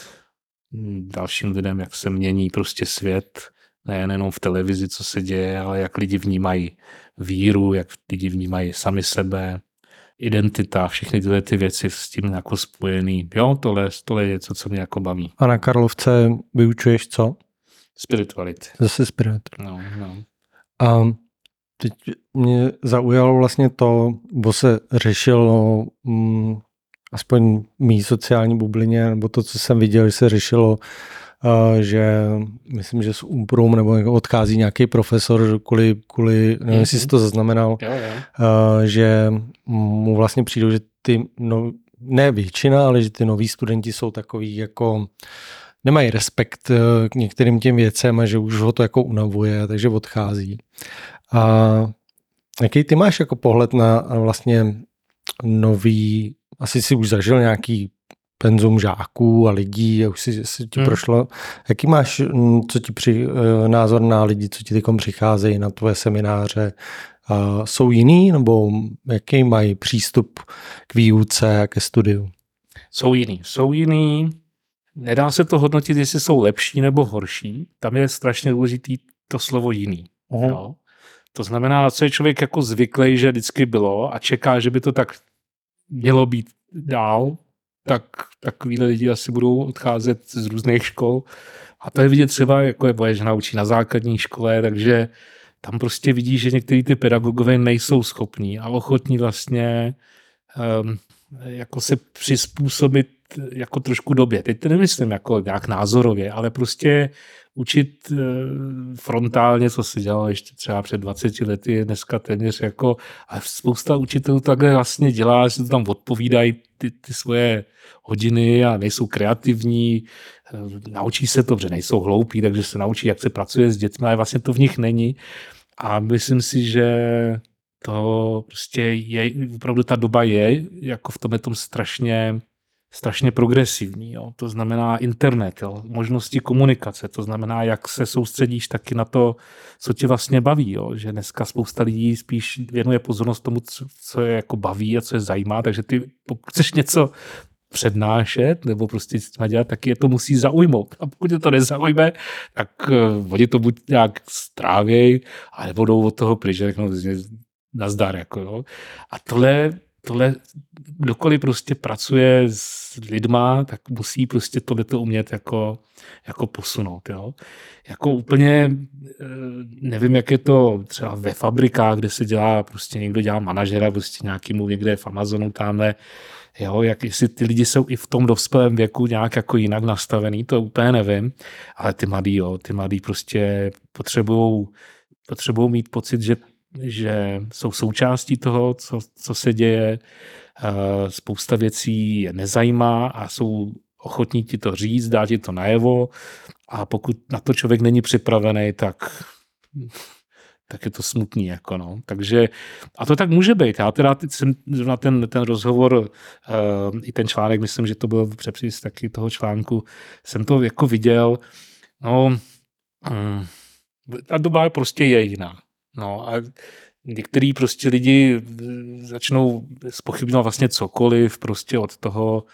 hm, dalším lidem, jak se mění prostě svět, nejenom v televizi, co se děje, ale jak lidi vnímají víru, jak lidi vnímají sami sebe, identita, všechny tyhle ty věci s tím jako spojený. Jo, tohle, tohle je něco, co mě jako baví. A na Karlovce vyučuješ co? Spirituality. Zase spirituality. No, no. A teď mě zaujalo vlastně to, bo se řešilo mm, aspoň mý sociální bublině, nebo to, co jsem viděl, že se řešilo že myslím, že z Umprum nebo odchází nějaký profesor kvůli, kvůli nevím, jestli si to zaznamenal, jo, jo. že mu vlastně přijdou, že ty, no, ne většina, ale že ty noví studenti jsou takový jako nemají respekt e, k některým těm věcem a že už ho to jako unavuje, takže odchází. A jaký ty máš jako pohled na vlastně nový, asi si už zažil nějaký penzum žáků a lidí a už si, si ti hmm. prošlo. Jaký máš, mm, co ti při, eh, názor na lidi, co ti teď přicházejí na tvoje semináře? Uh, jsou jiný nebo jaký mají přístup k výuce a ke studiu? Jsou jiný. Jsou jiný. Nedá se to hodnotit, jestli jsou lepší nebo horší. Tam je strašně důležitý to slovo jiný. Uh-huh. Jo? To znamená, na co je člověk jako zvyklý, že vždycky bylo a čeká, že by to tak mělo být dál, tak takovýhle lidi asi budou odcházet z různých škol. A to je vidět třeba, jako je moje žena učí na základní škole, takže tam prostě vidí, že některý ty pedagogové nejsou schopní a ochotní vlastně um, jako se přizpůsobit jako trošku době. Teď to nemyslím jako nějak názorově, ale prostě učit eh, frontálně, co se dělalo ještě třeba před 20 lety, je dneska téměř jako, a spousta učitelů takhle vlastně dělá, že tam odpovídají ty, ty svoje hodiny a nejsou kreativní, eh, naučí se to, že nejsou hloupí, takže se naučí, jak se pracuje s dětmi, ale vlastně to v nich není. A myslím si, že to prostě je, opravdu ta doba je jako v tom tom strašně strašně progresivní. Jo. To znamená internet, jo. možnosti komunikace, to znamená, jak se soustředíš taky na to, co tě vlastně baví. Jo. Že dneska spousta lidí spíš věnuje pozornost tomu, co, co je jako baví a co je zajímá, takže ty pokud chceš něco přednášet nebo prostě tím dělat, tak je to musí zaujmout. A pokud je to nezaujme, tak uh, oni to buď nějak strávěj, ale budou od toho pryč, řeknou nazdar. Jako, jo. A tohle tohle, kdokoliv prostě pracuje s lidma, tak musí prostě tohleto umět jako, jako posunout. Jo? Jako úplně eh, nevím, jak je to třeba ve fabrikách, kde se dělá, prostě někdo dělá manažera, prostě nějakýmu někde v Amazonu tamhle, Jo, jak jestli ty lidi jsou i v tom dospělém věku nějak jako jinak nastavený, to úplně nevím, ale ty mladí, jo, ty mladí prostě potřebují potřebují mít pocit, že, že jsou součástí toho, co, co se děje, spousta věcí je nezajímá a jsou ochotní ti to říct, dát ti to najevo a pokud na to člověk není připravený, tak tak je to smutný. Jako no. Takže, a to tak může být. Já teda jsem na ten, ten rozhovor, uh, i ten článek, myslím, že to byl přepřís taky toho článku, jsem to jako viděl, no, um, ta doba prostě je jiná. No a některý prostě lidi začnou spochybnovat vlastně cokoliv prostě od toho,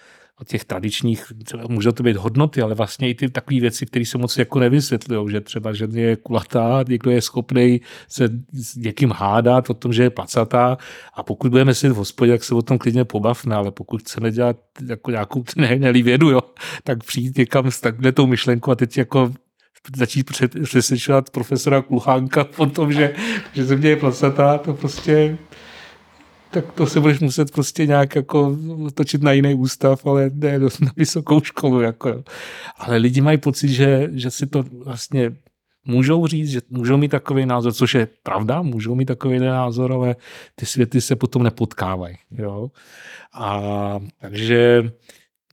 od těch tradičních, třeba může to být hodnoty, ale vlastně i ty takové věci, které se moc jako nevysvětlují, že třeba že je kulatá, někdo je schopný se s někým hádat o tom, že je placatá. A pokud budeme si v hospodě, tak se o tom klidně pobavme, ale pokud chceme dělat jako nějakou ne, vědu, jo, tak přijít někam s takhle tou myšlenkou a teď jako začít přesvědčovat profesora Kluchánka o tom, že, že země je placatá, to prostě tak to se budeš muset prostě nějak jako točit na jiný ústav, ale ne na vysokou školu. Jako. Ale lidi mají pocit, že, že si to vlastně můžou říct, že můžou mít takový názor, což je pravda, můžou mít takový názor, ale ty světy se potom nepotkávají. Jo? A takže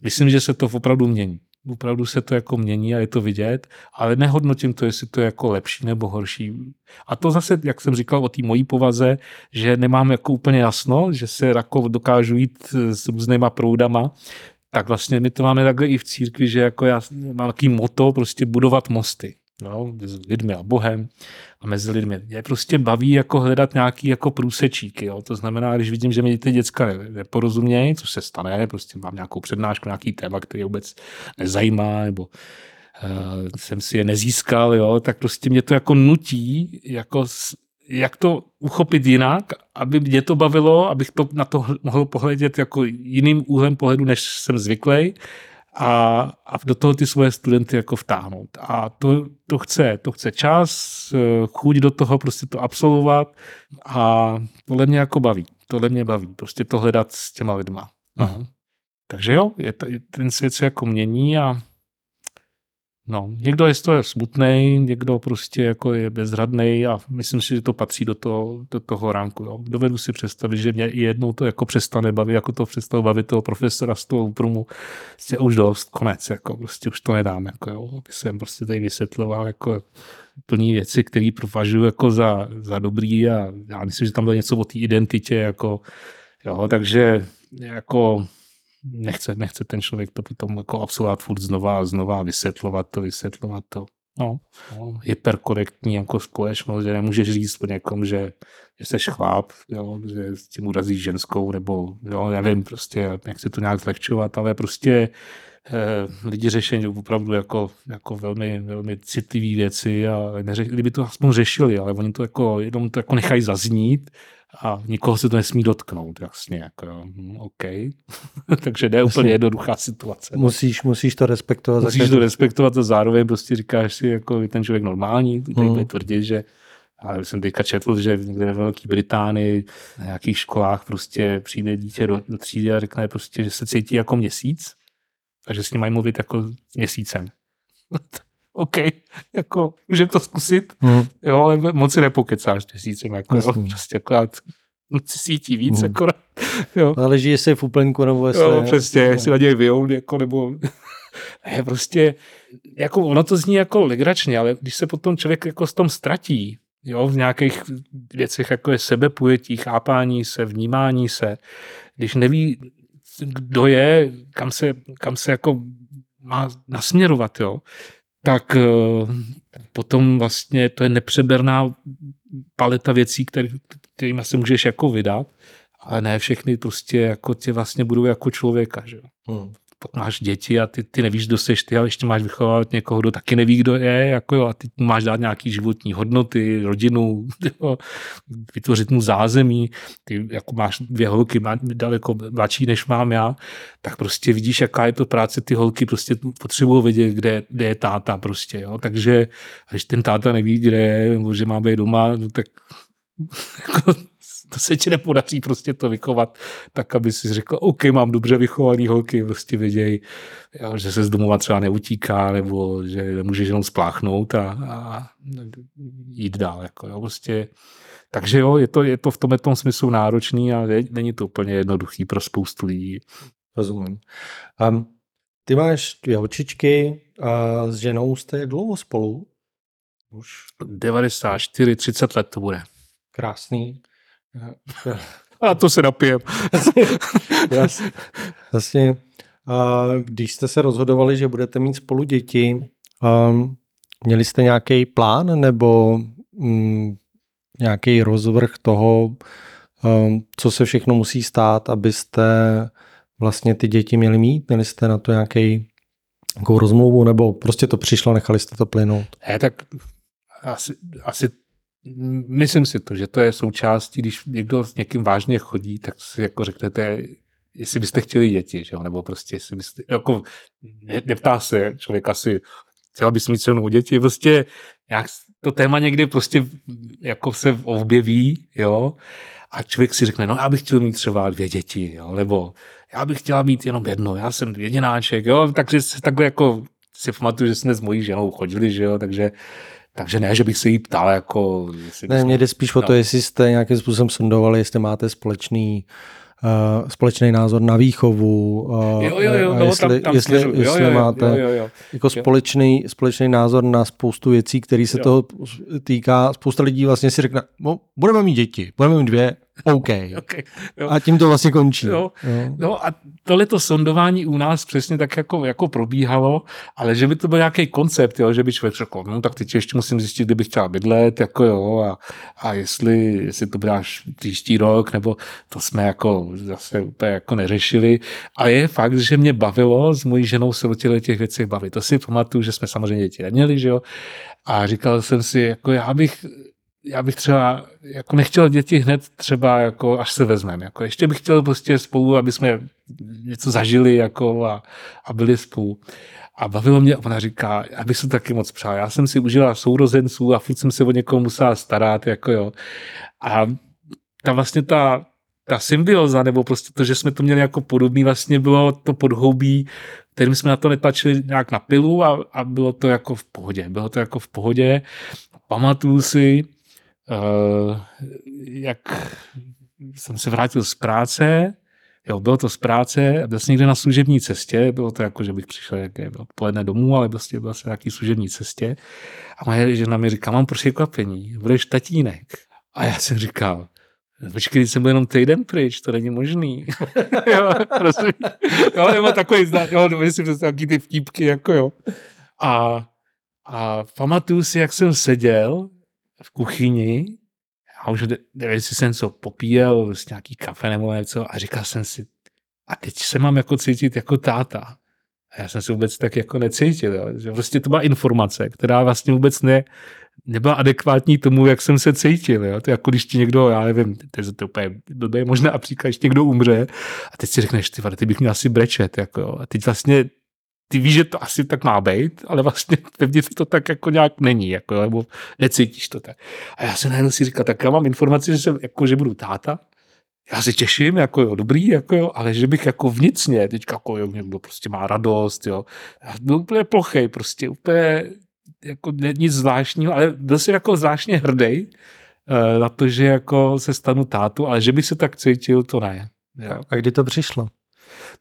myslím, že se to opravdu mění opravdu se to jako mění a je to vidět, ale nehodnotím to, jestli to je jako lepší nebo horší. A to zase, jak jsem říkal o té mojí povaze, že nemám jako úplně jasno, že se jako dokážu jít s různýma proudama, tak vlastně my to máme takhle i v církvi, že jako já mám takový moto prostě budovat mosty no, s lidmi a Bohem a mezi lidmi. Mě prostě baví jako hledat nějaký jako průsečíky. Jo. To znamená, když vidím, že mi ty děcka neporozumějí, co se stane, prostě mám nějakou přednášku, nějaký téma, který vůbec nezajímá, nebo uh, jsem si je nezískal, jo, tak prostě mě to jako nutí, jako jak to uchopit jinak, aby mě to bavilo, abych to na to mohl pohledět jako jiným úhlem pohledu, než jsem zvyklý a, a do toho ty svoje studenty jako vtáhnout. A to, to chce, to chce čas, eh, chuť do toho prostě to absolvovat a tohle mě jako baví. Tohle mě baví, prostě to hledat s těma lidma. Aha. Takže jo, je, ten svět se jako mění a No, někdo je z toho smutný, někdo prostě jako je bezradný a myslím si, že to patří do toho, do toho ránku. Jo. Dovedu si představit, že mě i jednou to jako přestane bavit, jako to přestalo bavit toho profesora z toho úprumu. Prostě už dost, konec, jako prostě už to nedám, jako jo. Aby jsem prostě tady vysvětloval jako plní věci, které považuji jako za, za dobrý a já myslím, že tam bylo něco o té identitě, jako jo, takže jako nechce, nechce ten člověk to potom jako absolvovat furt znova a znova, vysvětlovat to, vysvětlovat to. No, no hyperkorektní jako společnost, že nemůžeš říct po někom, že, že jsi chlap, jo, že s tím urazíš ženskou, nebo jo, nevím, prostě nechci to nějak zlehčovat, ale prostě eh, lidi řešení opravdu jako, jako velmi, velmi citlivé věci a neře, kdyby to aspoň řešili, ale oni to jako, jenom to jako nechají zaznít a nikoho se to nesmí dotknout, jasně, jako jo, hm, OK. Takže ne úplně jednoduchá situace. Musíš, musíš to respektovat. Musíš to respektovat a zároveň prostě říkáš si, jako je ten člověk normální, tady hmm. tvrdit, že ale jsem teďka četl, že někde ve Velké Británii na nějakých školách prostě přijde dítě do, do třídy a řekne prostě, že se cítí jako měsíc a že s ním mají mluvit jako měsícem. OK, jako můžeme to zkusit, hmm. jo, ale moc si nepokecáš měsícem, jako, jo, prostě akorát si sítí víc, hmm. akorát, jo. Záleží, jestli je v úplňku nebo jestli... Jo, přesně, jestli na něj vyjou, jako, nebo... ne, prostě, jako ono to zní jako legračně, ale když se potom člověk jako s tom ztratí, jo, v nějakých věcech, jako je sebepojetí, chápání se, vnímání se, když neví, kdo je, kam se, kam se jako má nasměrovat, jo, tak eh, potom vlastně to je nepřeberná paleta věcí, který, kterými se můžeš jako vydat, ale ne všechny prostě jako tě vlastně budou jako člověka, že hmm. Máš děti a ty, ty nevíš, kdo seš ty, ale ještě máš vychovávat někoho, kdo taky neví, kdo je, jako jo, a ty máš dát nějaký životní hodnoty, rodinu, jo, vytvořit mu zázemí, ty jako máš dvě holky, má daleko mladší, než mám já, tak prostě vidíš, jaká je to práce, ty holky prostě potřebují vědět, kde, kde je táta prostě, jo, takže když ten táta neví, kde je, nebo že má být doma, no tak jako, to se ti nepodaří prostě to vychovat tak, aby si řekl, OK, mám dobře vychovaný holky, prostě věděj, že se z domova třeba neutíká, nebo že nemůže jenom spláchnout a, a jít dál. Jako, jo, prostě. Takže jo, je to, je to v tomhle tom smyslu náročný a není to úplně jednoduchý pro spoustu lidí. Rozumím. Um, ty máš dvě holčičky a s ženou jste dlouho spolu? Už 94, 30 let to bude. Krásný. A to se napijem. Vlastně, když jste se rozhodovali, že budete mít spolu děti, měli jste nějaký plán nebo mm, nějaký rozvrh toho, co se všechno musí stát, abyste vlastně ty děti měli mít? Měli jste na to nějaký nějakou rozmluvu, nebo prostě to přišlo, nechali jste to plynout? Ne, tak asi, asi Myslím si to, že to je součástí, když někdo s někým vážně chodí, tak si jako řeknete, jestli byste chtěli děti, že jo? nebo prostě jestli byste, jako ne, neptá se člověk asi, chtěla bys mít se mnou děti, prostě jak to téma někdy prostě jako se objeví, jo, a člověk si řekne, no já bych chtěl mít třeba dvě děti, jo, nebo já bych chtěla mít jenom jedno, já jsem jedináček, jo, takže se takhle jako si pamatuju, že jsme s mojí ženou chodili, že jo, takže takže ne, že bych se jí ptal, jako... Ne, mě jde spíš o to, no. jestli jste nějakým způsobem sondovali, jestli máte společný uh, společný názor na výchovu. Uh, jo, jo, jo, no, jestli, tam, tam jestli, jo, jestli jo, máte jo, jo, jo. jako společný, společný názor na spoustu věcí, který se jo. toho týká. Spousta lidí vlastně si řekne, no, budeme mít děti, budeme mít dvě, OK. okay jo. A tím to vlastně končí. Jo. Jo. No a tohle to sondování u nás přesně tak jako, jako probíhalo, ale že by to byl nějaký koncept, jo, že by člověk řekl, no tak teď ještě musím zjistit, kde bych chtěl bydlet, jako jo, a, a jestli, jestli to bude až příští rok, nebo to jsme jako zase úplně jako neřešili. A je fakt, že mě bavilo s mojí ženou se o těch věcech bavit. To si pamatuju, že jsme samozřejmě děti neměli, že jo, a říkal jsem si, jako já bych já bych třeba jako nechtěl děti hned třeba jako až se vezmeme. Jako ještě bych chtěl prostě spolu, aby jsme něco zažili jako a, a byli spolu. A bavilo mě, ona říká, já bych se taky moc přál. Já jsem si užila sourozenců a furt jsem se o někoho musela starat, jako jo. A ta vlastně ta, ta symbioza, nebo prostě to, že jsme to měli jako podobný, vlastně bylo to podhoubí, kterým jsme na to netlačili nějak na pilu a, a bylo to jako v pohodě. Bylo to jako v pohodě. Pamatuju si, jak jsem se vrátil z práce, jo, bylo to z práce, byl jsem někde na služební cestě, bylo to jako, že bych přišel jaké odpoledne domů, ale prostě byl jsem na nějaký služební cestě a moje žena mi říká, mám překvapení, budeš tatínek. A já jsem říkal, Počkej, jsem byl jenom týden pryč, to není možný. jo, prosím. Jo, nebo takový, jo, myslím, že taky ty vtípky, jako jo. A, a pamatuju si, jak jsem seděl v kuchyni a už nevím, jestli jsem co popíjel, prostě nějaký kafe nebo něco a říkal jsem si, a teď se mám jako cítit jako táta. A já jsem se vůbec tak jako necítil. Jo. Že prostě to byla informace, která vlastně vůbec ne, nebyla adekvátní tomu, jak jsem se cítil. Jo. To je jako když ti někdo, já nevím, to je to úplně blbé, možná například, když někdo umře a teď si řekneš, ty, ty bych měl asi brečet. Jako, jo. A teď vlastně ty víš, že to asi tak má být, ale vlastně vevnitř to tak jako nějak není, jako, nebo necítíš to tak. A já se najednou si říkal, tak já mám informaci, že, jsem, jako, že budu táta, já se těším, jako jo, dobrý, jako jo, ale že bych jako vnitřně, teďka jako jo, někdo prostě má radost, jo. Já byl úplně plochej, prostě úplně jako nic zvláštního, ale byl jsem jako zvláštně hrdý uh, na to, že jako se stanu tátu, ale že bych se tak cítil, to ne. Jo. A kdy to přišlo?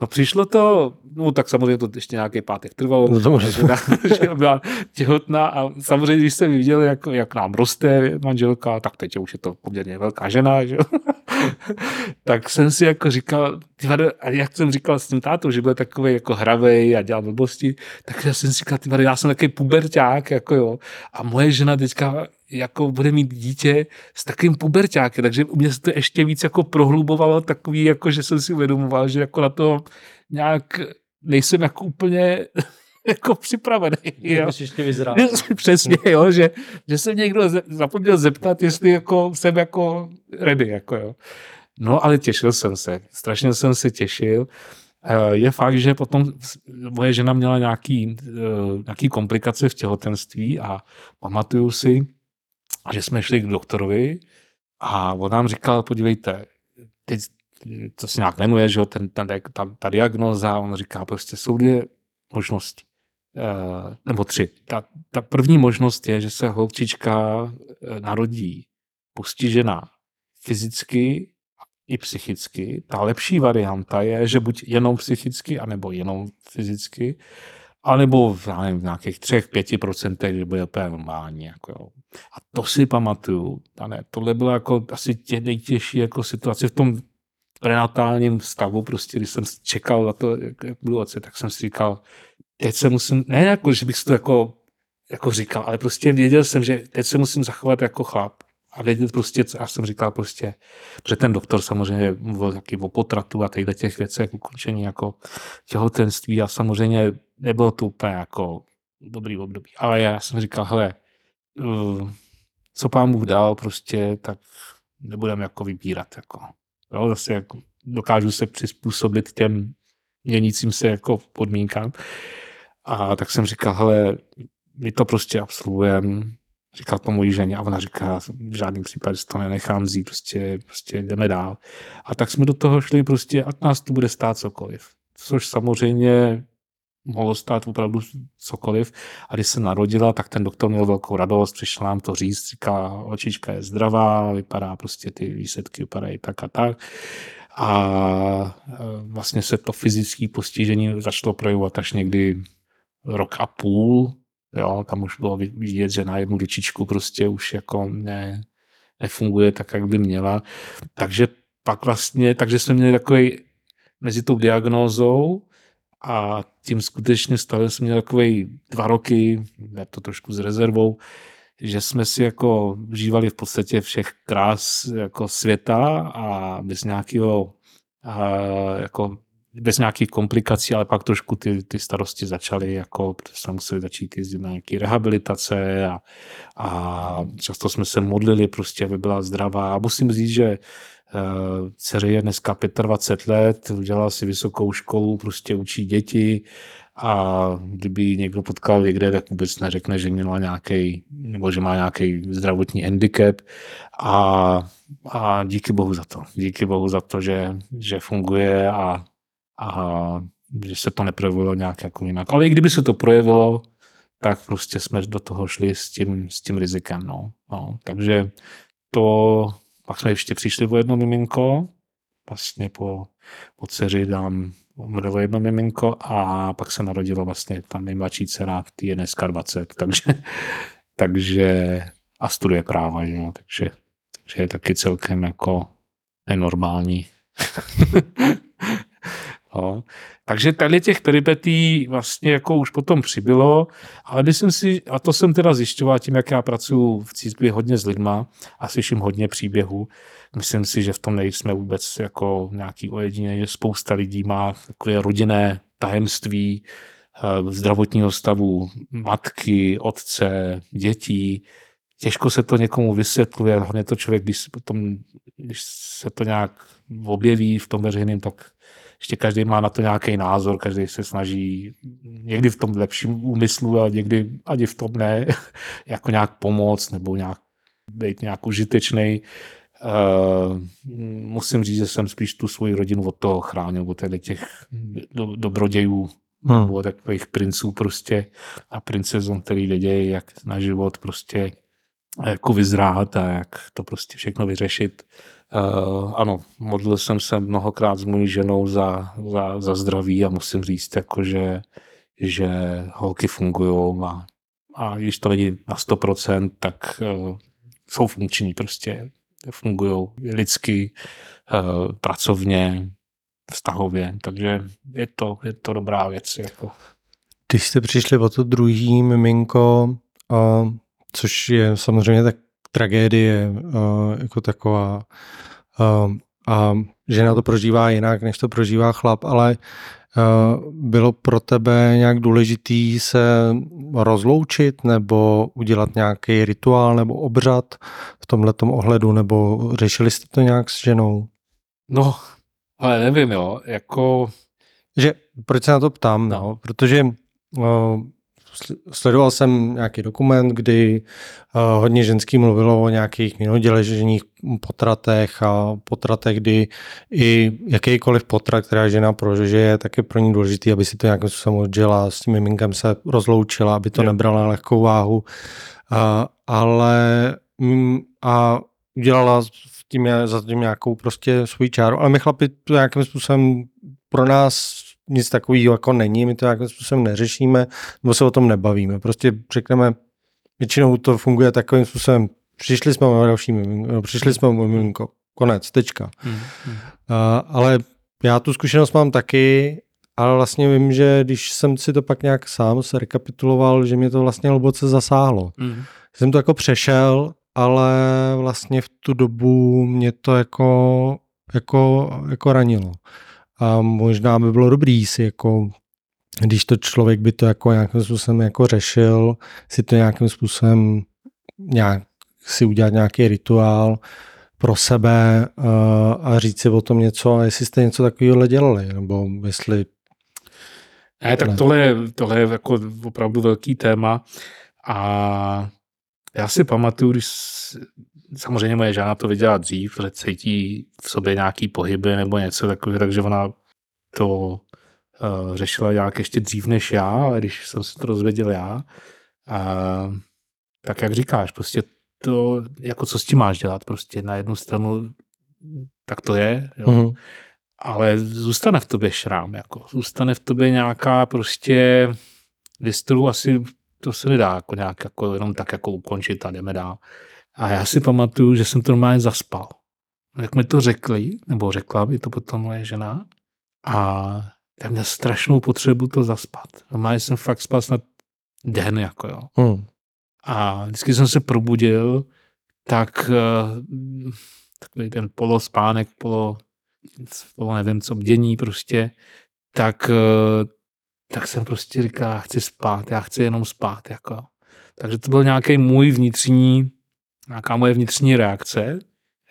No přišlo to, no tak samozřejmě to ještě nějaký pátek trvalo, no to že, že byla těhotná a samozřejmě, když jsem viděl, jak, jak nám roste manželka, tak teď už je to poměrně velká žena, že? Tak jsem si jako říkal, a jak jsem říkal s tím tátou, že byl takový jako hravej a dělal blbosti, tak já jsem si říkal, tyvade, já jsem takový puberták, jako jo, a moje žena teďka jako bude mít dítě s takovým pubertákem, takže u mě se to ještě víc jako prohlubovalo takový, jako že jsem si uvědomoval, že jako na to nějak nejsem jako úplně jako připravený. Jo. ještě vyzrál. Přesně, jo, že, že se někdo zapomněl zeptat, jestli jako jsem jako ready. Jako jo. No ale těšil jsem se, strašně jsem se těšil. Eh, je fakt, že potom moje žena měla nějaký, eh, nějaký komplikace v těhotenství a pamatuju si, že jsme šli k doktorovi a on nám říkal, podívejte, teď to se nějak jmenuje, že jo, ten, ten, ta, ta diagnoza, on říká, prostě jsou dvě možnosti, nebo tři. Ta, ta první možnost je, že se holčička narodí postižená fyzicky i psychicky. Ta lepší varianta je, že buď jenom psychicky, anebo jenom fyzicky, anebo v, nevím, v nějakých třech, pěti procentech, že bude úplně normální. Jako jo. A to si pamatuju. A ne, tohle bylo jako asi tě nejtěžší jako situace v tom prenatálním stavu, prostě když jsem čekal na to, jak, jak budu otce, tak jsem si říkal, teď se musím, ne jako, že bych si to jako, jako říkal, ale prostě věděl jsem, že teď se musím zachovat jako chlap a vědět prostě, co já jsem říkal prostě, protože ten doktor samozřejmě mluvil taky o potratu a těchto těch věcech, ukončení jako těhotenství a samozřejmě nebylo to úplně jako dobrý období. Ale já jsem říkal, hele, uh, co pán Bůh dal prostě, tak nebudeme jako vybírat. Jako. Jo, zase jako dokážu se přizpůsobit těm měnícím se jako podmínkám. A tak jsem říkal, hele, my to prostě absolvujeme, říkal to mojí ženě a ona říká, v žádném případě to nenechám vzít, prostě, prostě jdeme dál. A tak jsme do toho šli prostě, ať nás to bude stát cokoliv. Což samozřejmě mohlo stát opravdu cokoliv. A když se narodila, tak ten doktor měl velkou radost, přišel nám to říct, říká, očička je zdravá, vypadá prostě ty výsledky vypadají tak a tak. A e, vlastně se to fyzické postižení začalo projevovat až někdy rok a půl, Jo, tam už bylo vidět, že na jednu ličičku prostě už jako ne, nefunguje tak, jak by měla. Takže pak vlastně, takže jsme měli takový mezi tou diagnózou a tím skutečně stavem jsme měli takový dva roky, je to trošku s rezervou, že jsme si jako užívali v podstatě všech krás jako světa a bez nějakého a jako bez nějakých komplikací, ale pak trošku ty, ty starosti začaly, jako jsme museli začít jezdit na nějaké rehabilitace a, a často jsme se modlili prostě, aby byla zdravá. A musím říct, že Uh, dceře je dneska 25 let, udělala si vysokou školu, prostě učí děti a kdyby někdo potkal někde, tak vůbec neřekne, že měla nějaký, nebo že má nějaký zdravotní handicap a, a díky bohu za to. Díky bohu za to, že, že funguje a a že se to neprojevilo nějak jako jinak. Ale i kdyby se to projevilo, tak prostě jsme do toho šli s tím, s tím rizikem. No. No. Takže to, pak jsme ještě přišli o jedno miminko, vlastně po, po dceři dám umřelo jedno miminko a pak se narodilo vlastně ta nejmladší dcera, ty je dneska 20, takže, takže a studuje práva, jo, takže, takže je taky celkem jako nenormální. No. Takže tady těch peripetí vlastně jako už potom přibylo, ale myslím si, a to jsem teda zjišťoval tím, jak já pracuji v církvi hodně s lidma a slyším hodně příběhů, myslím si, že v tom nejsme vůbec jako nějaký ojedinění, že spousta lidí má takové rodinné tajemství eh, zdravotního stavu matky, otce, dětí. Těžko se to někomu vysvětluje, hlavně to člověk, když, potom, když se to nějak objeví v tom veřejném, tak ještě každý má na to nějaký názor, každý se snaží někdy v tom lepším úmyslu a někdy ani v tom ne, jako nějak pomoct nebo nějak být nějak užitečný. Uh, musím říct, že jsem spíš tu svoji rodinu od toho chránil, od těch do, dobrodějů hmm. nebo takových princů prostě a princezon, který vědějí, jak na život prostě jako vyzrát a jak to prostě všechno vyřešit. Uh, ano, modlil jsem se mnohokrát s mojí ženou za, za, za zdraví a musím říct, jako že, že holky fungují a, a když to není na 100%, tak uh, jsou funkční prostě. Fungují lidsky, uh, pracovně, vztahově, takže je to, je to dobrá věc. Jako. Když jste přišli o to druhý miminko, uh, což je samozřejmě tak tragédie uh, jako taková, uh, a žena to prožívá jinak, než to prožívá chlap, ale uh, bylo pro tebe nějak důležitý se rozloučit nebo udělat nějaký rituál nebo obřad v tomhletom ohledu, nebo řešili jste to nějak s ženou? No, ale nevím, jo, jako... Že, proč se na to ptám, no, no. Protože uh, sledoval jsem nějaký dokument, kdy uh, hodně ženský mluvilo o nějakých minoděležených potratech a potratech, kdy i jakýkoliv potrat, která žena prožije, tak je pro ní důležitý, aby si to nějakým způsobem odžila, s tím miminkem se rozloučila, aby to jo. nebrala na lehkou váhu. Uh, ale mm, a udělala tím, za tím nějakou prostě svůj čáru, ale my chlapi to nějakým způsobem pro nás nic takového jako není, my to nějakým způsobem neřešíme, nebo se o tom nebavíme. Prostě řekneme, většinou to funguje takovým způsobem, přišli jsme o další miminko, přišli jsme o miminko, konec, tečka. Hmm, hmm. Uh, ale já tu zkušenost mám taky, ale vlastně vím, že když jsem si to pak nějak sám se rekapituloval, že mě to vlastně hluboce zasáhlo. Hmm. Jsem to jako přešel, ale vlastně v tu dobu mě to jako, jako, jako ranilo. A možná by bylo dobrý si jako když to člověk by to jako nějakým způsobem jako řešil, si to nějakým způsobem nějak si udělat nějaký rituál pro sebe uh, a říct si o tom něco, a jestli jste něco takového dělali, nebo jestli... Ne, tak tohle je, tohle je jako opravdu velký téma a já si pamatuju, když samozřejmě moje žena to viděla dřív, že cítí v sobě nějaký pohyby nebo něco takové, takže ona to uh, řešila nějak ještě dřív než já, ale když jsem se to rozvěděl já, uh, tak jak říkáš, prostě to, jako co s tím máš dělat, prostě na jednu stranu tak to je, jo. Mm-hmm. ale zůstane v tobě šrám, jako zůstane v tobě nějaká prostě vystru asi to se nedá jako nějak jako jenom tak jako ukončit a jdeme dál. A já si pamatuju, že jsem to normálně zaspal. Jak mi to řekli, nebo řekla by to potom moje žena, a já měl strašnou potřebu to zaspat. Normálně jsem fakt spal snad den, jako jo. Hmm. A vždycky jsem se probudil, tak uh, takový ten polospánek, polo, polo nevím co, bdění prostě, tak, uh, tak jsem prostě říkal, já chci spát, já chci jenom spát, jako. Takže to byl nějaký můj vnitřní, nějaká moje vnitřní reakce,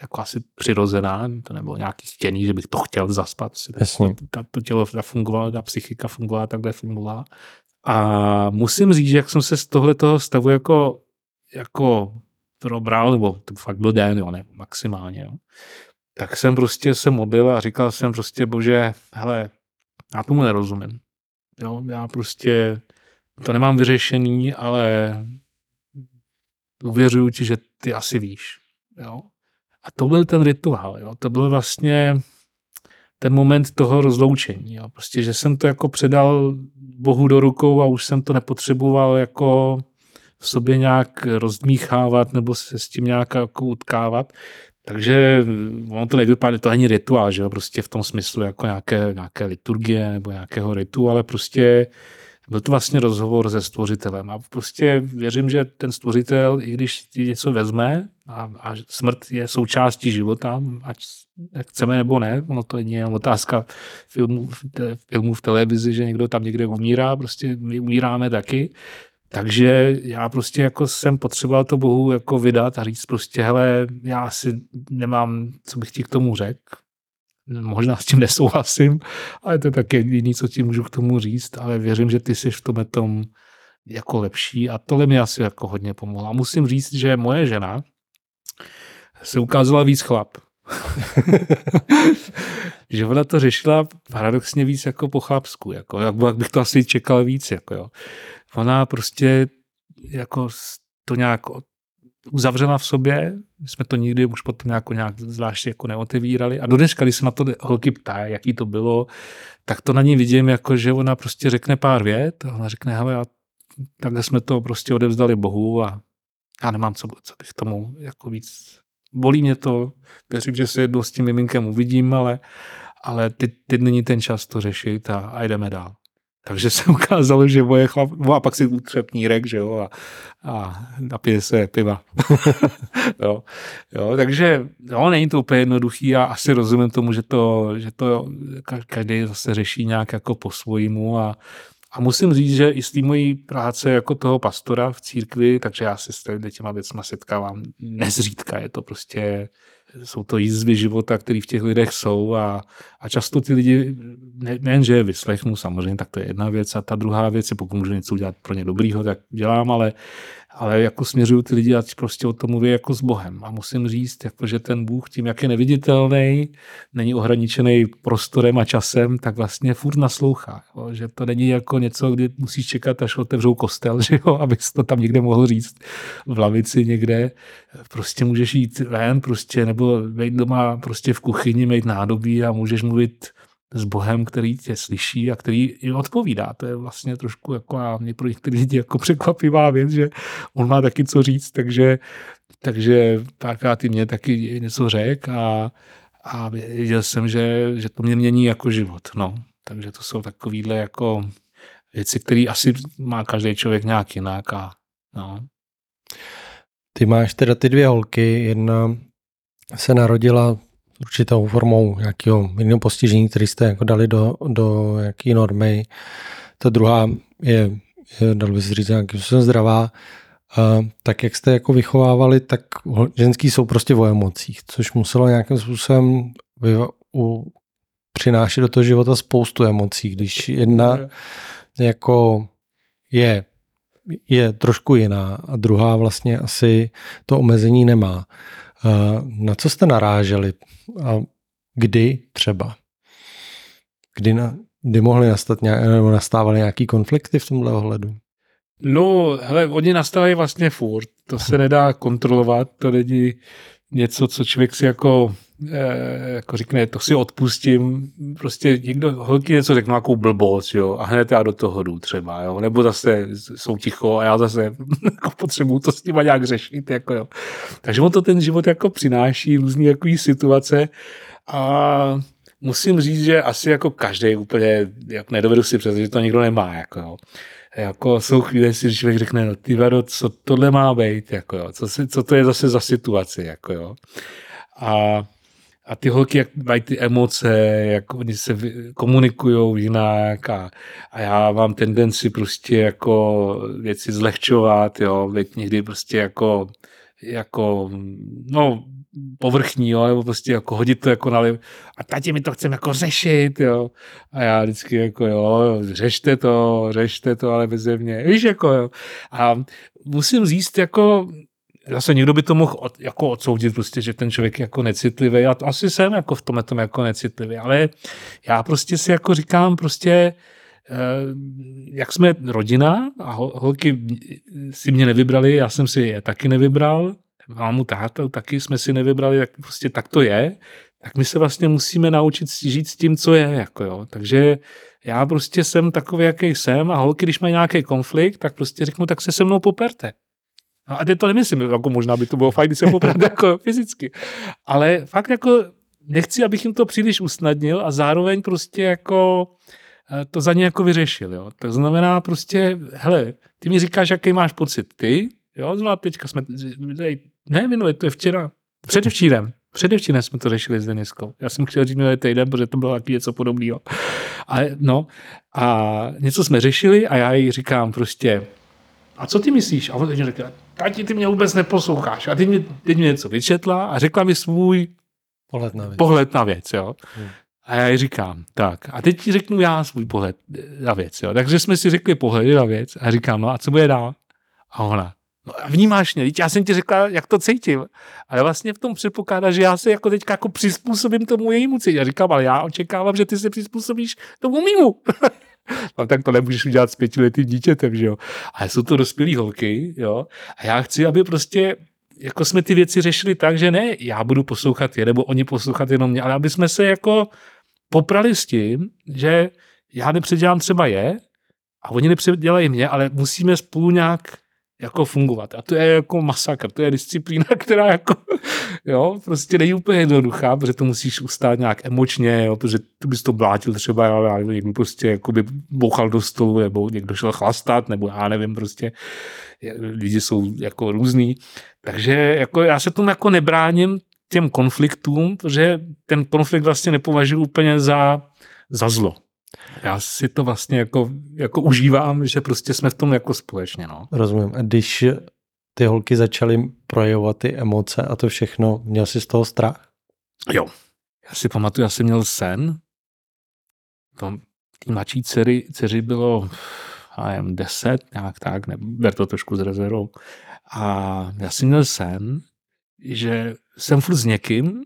jako asi přirozená, to nebylo nějaký chtěný, že bych to chtěl zaspat. Jasně. To, to tělo fungovalo, ta psychika fungovala, takhle fungovala. A musím říct, že jak jsem se z tohoto stavu jako, jako probral, nebo to fakt byl den, jo, ne, maximálně, jo, tak jsem prostě se mobil a říkal jsem prostě, bože, hele, já tomu nerozumím. Jo, já prostě to nemám vyřešený, ale uvěřuju ti, že ty asi víš. Jo. A to byl ten rituál, jo. to byl vlastně ten moment toho rozloučení. Jo. Prostě, že jsem to jako předal Bohu do rukou a už jsem to nepotřeboval jako v sobě nějak rozdmíchávat nebo se s tím nějak jako utkávat. Takže ono to nevypadá, to ani rituál, že jo, prostě v tom smyslu jako nějaké, nějaké liturgie nebo nějakého ritu, ale prostě byl to vlastně rozhovor se stvořitelem. A prostě věřím, že ten stvořitel, i když ti něco vezme a, a smrt je součástí života, ať chceme nebo ne, ono to není otázka filmů, filmů v televizi, že někdo tam někde umírá, prostě my umíráme taky, takže já prostě jako jsem potřeboval to Bohu jako vydat a říct prostě, hele, já asi nemám, co bych ti k tomu řekl, možná s tím nesouhlasím, ale to je také jediné, co ti můžu k tomu říct, ale věřím, že ty jsi v tom tom jako lepší a tohle mi asi jako hodně pomohlo. A musím říct, že moje žena se ukázala víc chlap. že ona to řešila paradoxně víc jako po chlapsku, jako, jak bych to asi čekal víc. Jako, jo. Ona prostě jako to nějak uzavřela v sobě, jsme to nikdy už potom nějak, nějak zvláště jako neotevírali. A do dneška, když se na to holky ptá, jaký to bylo, tak to na ní vidím, jako že ona prostě řekne pár vět. A ona řekne, hele, a takhle jsme to prostě odevzdali Bohu a já nemám co, co bych tomu jako víc, bolí mě to, věřím, že se jednou s tím miminkem uvidím, ale, ale teď, teď není ten čas to řešit a, a jdeme dál. Takže se ukázalo, že moje chlap, no a pak si utřepní rek, že jo, a, a napije se piva. jo, jo, takže jo, není to úplně jednoduchý a asi rozumím tomu, že to, že to každý zase řeší nějak jako po svojmu a, a musím říct, že i z té mojí práce jako toho pastora v církvi, takže já se s těma věcma setkávám nezřídka, je to prostě jsou to jízvy života, které v těch lidech jsou a, a často ty lidi, ne, nejen, že je vyslechnu, samozřejmě, tak to je jedna věc. A ta druhá věc je, pokud můžu něco udělat pro ně dobrýho, tak dělám, ale ale jako směřuju ty lidi, ať prostě o tom mluví jako s Bohem. A musím říct, jako, že ten Bůh tím, jak je neviditelný, není ohraničený prostorem a časem, tak vlastně furt naslouchá. Jo? Že to není jako něco, kdy musíš čekat, až otevřou kostel, že jo? abys to tam někde mohl říct v lavici někde. Prostě můžeš jít ven, prostě, nebo být doma prostě v kuchyni, mít nádobí a můžeš mluvit s Bohem, který tě slyší a který i odpovídá. To je vlastně trošku jako a mě pro některé lidi jako překvapivá věc, že on má taky co říct, takže, takže párkrát i mě taky něco řek a, a věděl jsem, že, že to mě mění jako život. No. Takže to jsou takovýhle jako věci, které asi má každý člověk nějak jinak. A, no. Ty máš teda ty dvě holky, jedna se narodila určitou formou nějakého jiného postižení, který jste jako dali do, do jaký normy. Ta druhá je, je dal by se říct, nějakým zdravá. A tak jak jste jako vychovávali, tak ženský jsou prostě o emocích, což muselo nějakým způsobem vy, u, přinášet do toho života spoustu emocí, když jedna jako je, je trošku jiná a druhá vlastně asi to omezení nemá. Na co jste naráželi a kdy třeba? Kdy, na, kdy mohly nastat nějak, nebo nastávaly nějaký konflikty v tomhle ohledu? No, hele, oni nastávají vlastně furt. To se nedá kontrolovat, to není něco, co člověk si jako jako řekne, to si odpustím, prostě někdo, holky něco řekne nějakou blbost, jo, a hned já do toho jdu třeba, jo, nebo zase jsou ticho a já zase jako potřebuju to s nima nějak řešit, jako jo. Takže on to ten život jako přináší různý jako situace a musím říct, že asi jako každý úplně, jak nedovedu si představit, že to nikdo nemá, jako jo. Jako jsou chvíle, si člověk řekne, no ty vado, co tohle má být, jako jo, co, si, co to je zase za situaci, jako jo. A a ty holky, jak mají ty emoce, jak oni se komunikují jinak a, a já mám tendenci prostě jako věci zlehčovat, jo, věc někdy prostě jako, jako, no, povrchní, jo, nebo prostě jako hodit to jako na. A tati mi to chcem jako řešit, jo. A já vždycky jako, jo, řešte to, řešte to, ale bez mě. Víš, jako, jo. A musím říct, jako, zase někdo by to mohl od, jako odsoudit, prostě, že ten člověk je jako necitlivý. Já to asi jsem jako v tomhle tom jako necitlivý, ale já prostě si jako říkám prostě, eh, jak jsme rodina a holky si mě nevybrali, já jsem si je taky nevybral, mámu, táta taky jsme si nevybrali, tak prostě tak to je, tak my se vlastně musíme naučit žít s tím, co je. Jako jo. Takže já prostě jsem takový, jaký jsem a holky, když mají nějaký konflikt, tak prostě řeknu, tak se se mnou poperte. No a teď to nemyslím, jako možná by to bylo fajn, když se popravdu jako fyzicky. Ale fakt jako nechci, abych jim to příliš usnadnil a zároveň prostě jako eh, to za ně jako vyřešil. Jo. To znamená prostě, hele, ty mi říkáš, jaký máš pocit ty, jo, znamená teďka jsme, ne minule, to je včera, předevčírem, Předevčírem jsme to řešili s Deniskou. Já jsem chtěl říct minulý týden, protože to bylo taky něco podobného. A, no, a něco jsme řešili a já jí říkám prostě, a co ty myslíš? A on řekl, tati, ty mě vůbec neposloucháš. A teď mě, teď mě něco vyčetla a řekla mi svůj pohled na věc. Pohled na věc jo. Hmm. A já ji říkám, tak, a teď ti řeknu já svůj pohled na věc. Jo. Takže jsme si řekli pohled na věc a říkám, no a co bude dál? A ona, no a vnímáš mě, já jsem ti řekla, jak to cítím. Ale vlastně v tom předpokládá, že já se jako teďka jako přizpůsobím tomu jejímu cítit. Já říkám, ale já očekávám, že ty se přizpůsobíš tomu mýmu. no, tak to nemůžeš udělat s pětiletým dítětem, že jo. Ale jsou to dospělé holky, jo. A já chci, aby prostě jako jsme ty věci řešili tak, že ne, já budu poslouchat je, nebo oni poslouchat jenom mě, ale aby jsme se jako poprali s tím, že já nepředělám třeba je a oni nepředělají mě, ale musíme spolu nějak jako fungovat. A to je jako masakr, to je disciplína, která jako, jo, prostě není úplně jednoduchá, protože to musíš ustát nějak emočně, jo, protože tu bys to blátil třeba, já někdo prostě jako by bouchal do stolu, nebo někdo šel chlastat, nebo já nevím, prostě lidi jsou jako různý. Takže jako já se tomu jako nebráním těm konfliktům, protože ten konflikt vlastně nepovažuji úplně za, za zlo. Já si to vlastně jako, jako užívám, že prostě jsme v tom jako společně. No. Rozumím. A když ty holky začaly projevovat ty emoce a to všechno, měl jsi z toho strach? Jo. Já si pamatuju, já jsem měl sen. To, tý mladší dcery, dceři bylo já nevím, deset, nějak tak, ne, ber to trošku z rezervou. A já jsem měl sen, že jsem furt s někým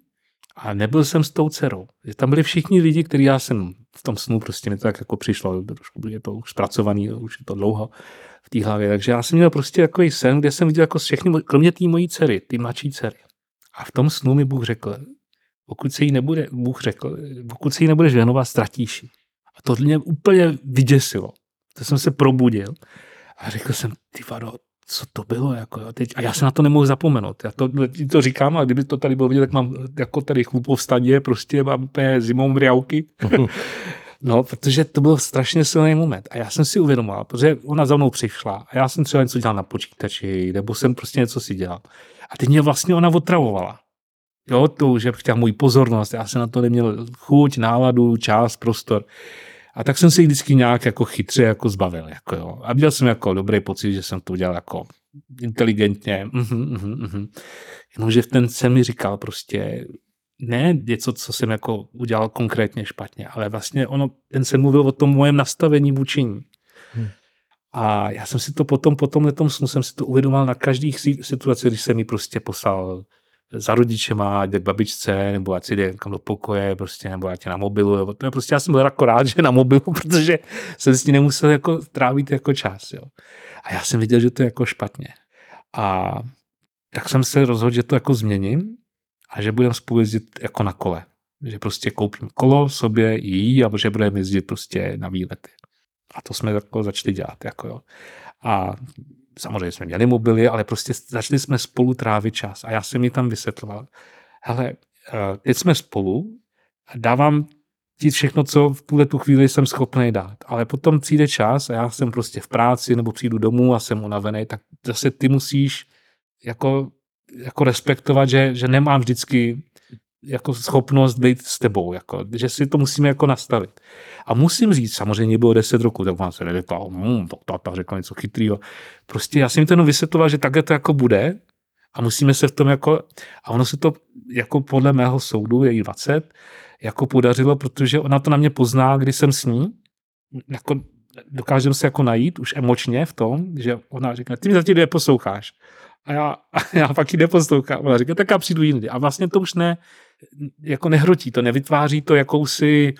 a nebyl jsem s tou dcerou. Tam byli všichni lidi, kteří já jsem v tom snu prostě mi to tak jako přišlo, trošku je to už zpracovaný, už je to dlouho v té hlavě. Takže já jsem měl prostě takový sen, kde jsem viděl jako všechny, kromě té mojí dcery, ty mladší dcery. A v tom snu mi Bůh řekl, pokud se jí nebude, Bůh řekl, pokud se jí nebudeš věnovat, ztratíš A to mě úplně vyděsilo. To jsem se probudil a řekl jsem, ty vado, co to bylo, jako jo, teď, a já se na to nemohu zapomenout. Já to, to říkám, a kdyby to tady bylo vidět, tak mám jako tady chlupou v stadě, prostě mám zimou mriauky. no, protože to byl strašně silný moment. A já jsem si uvědomoval, protože ona za mnou přišla a já jsem třeba něco dělal na počítači, nebo jsem prostě něco si dělal. A teď mě vlastně ona otravovala. Jo, to, že chtěla můj pozornost, já jsem na to neměl chuť, náladu, čas, prostor. A tak jsem si vždycky nějak jako chytře jako zbavil. Jako jo. A měl jsem jako dobrý pocit, že jsem to udělal jako inteligentně. Mm-hmm, mm-hmm. Jenomže ten sen mi říkal prostě, ne něco, co jsem jako udělal konkrétně špatně, ale vlastně ono, ten sen mluvil o tom mojem nastavení vůči Hmm. A já jsem si to potom, potom na tom snu jsem si to uvědomoval na každých situacích, když jsem mi prostě poslal za rodičema, jde k babičce, nebo ať si jde kam do pokoje, prostě, nebo ať je na mobilu, nebo je prostě, já jsem byl jako rád, že na mobilu, protože jsem s ní nemusel jako trávit jako čas, jo. A já jsem viděl, že to je jako špatně. A tak jsem se rozhodl, že to jako změním a že budeme spolu jezdit jako na kole. Že prostě koupím kolo sobě i jí a že budeme jezdit prostě na výlety. A to jsme jako začali dělat. Jako jo. A samozřejmě jsme měli mobily, ale prostě začali jsme spolu trávit čas. A já jsem mi tam vysvětloval, hele, eh, teď jsme spolu, dávám ti všechno, co v tuhle tu chvíli jsem schopný dát. Ale potom přijde čas a já jsem prostě v práci nebo přijdu domů a jsem unavený, tak zase ty musíš jako, jako respektovat, že, že nemám vždycky jako schopnost být s tebou, jako, že si to musíme jako nastavit. A musím říct, samozřejmě bylo 10 roku, tak vám se neřekla, hm, to tata řekla něco chytrýho. Prostě já jsem mi to jenom vysvětloval, že takhle to jako bude a musíme se v tom jako, a ono se to jako podle mého soudu, je 20, jako podařilo, protože ona to na mě pozná, když jsem s ní, jako dokážeme se jako najít už emočně v tom, že ona říká, ty mi zatím neposloucháš. A já, a já pak ji neposlouchám. Ona říká, tak já přijdu jindy. A vlastně to už ne, jako nehrotí to, nevytváří to jakousi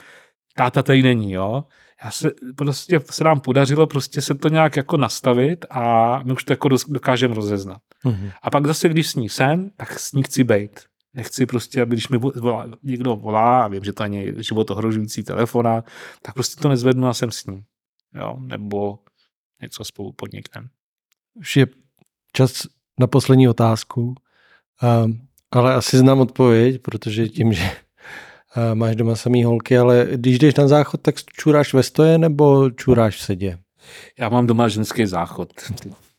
táta tady není, jo. Já se, prostě se nám podařilo prostě se to nějak jako nastavit a my už to jako dokážeme rozeznat. Mm-hmm. A pak zase, když s ní jsem, tak s ní chci být. Nechci prostě, aby když mi volá, někdo volá a vím, že to není život ohrožující telefona, tak prostě to nezvednu a jsem s ní. Jo, nebo něco spolu podniknem. Už je čas na poslední otázku, um, ale asi znám odpověď, protože tím, že uh, máš doma samý holky, ale když jdeš na záchod, tak čuráš ve stoje nebo čuráš v sedě? Já mám doma ženský záchod.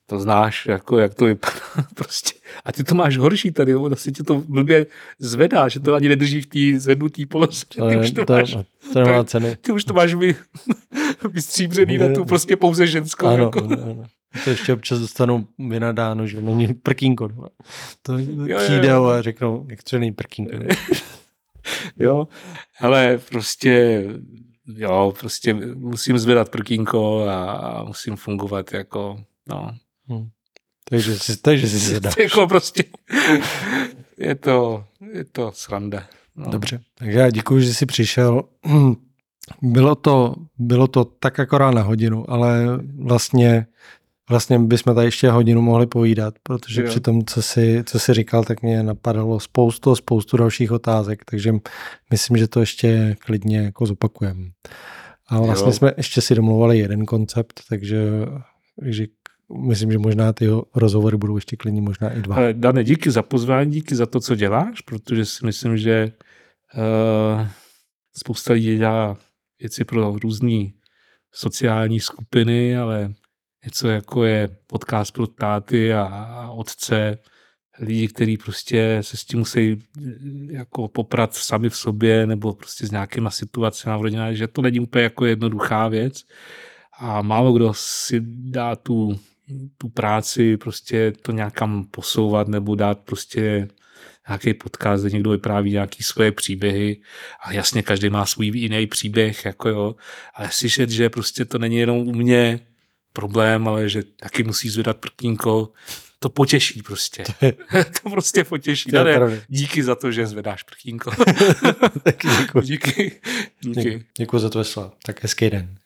To znáš, jako, jak to vypadá. prostě. A ty to máš horší tady, ono si tě to blbě zvedá, že to ani nedrží v té zvednutý poloze. Ty už to, to, máš, to nemá ceny. Ty už to máš vy, vystříbřený na tu prostě pouze ženskou. Ano, jako. ano. To ještě občas dostanu vynadáno, že není prkínko. To přijde a řeknou, jak to není prkínko. jo, ale prostě jo, prostě musím zvedat prkínko a musím fungovat jako, no. Hmm. Takže si, takže si zvedáš. jako prostě je to, je to sranda. No. Dobře, takže já děkuji, že jsi přišel. Bylo to, bylo to tak akorát na hodinu, ale vlastně Vlastně bychom tady ještě hodinu mohli povídat, protože jo. při tom, co jsi, co jsi říkal, tak mě napadalo spoustu, spoustu dalších otázek, takže myslím, že to ještě klidně jako zopakujeme. A vlastně jo. jsme ještě si domluvali jeden koncept, takže, takže myslím, že možná ty rozhovory budou ještě klidně možná i dva. Ale Dane, díky za pozvání, díky za to, co děláš, protože si myslím, že uh, spousta lidí dělá věci pro různé sociální skupiny, ale něco jako je podcast pro táty a, otce, lidi, kteří prostě se s tím musí jako poprat sami v sobě nebo prostě s nějakýma situacemi v rodině, že to není úplně jako jednoduchá věc. A málo kdo si dá tu, tu práci prostě to nějakam posouvat nebo dát prostě nějaký podcast, kde někdo vypráví nějaký svoje příběhy. A jasně každý má svůj jiný příběh, jako jo, ale slyšet, že prostě to není jenom u mě problém, ale že taky musí zvedat prkínko, to potěší prostě. to prostě potěší. To Dane, díky za to, že zvedáš prkínko. Taky děkuji. díky. díky. Děkuji za to slova. Tak hezký den.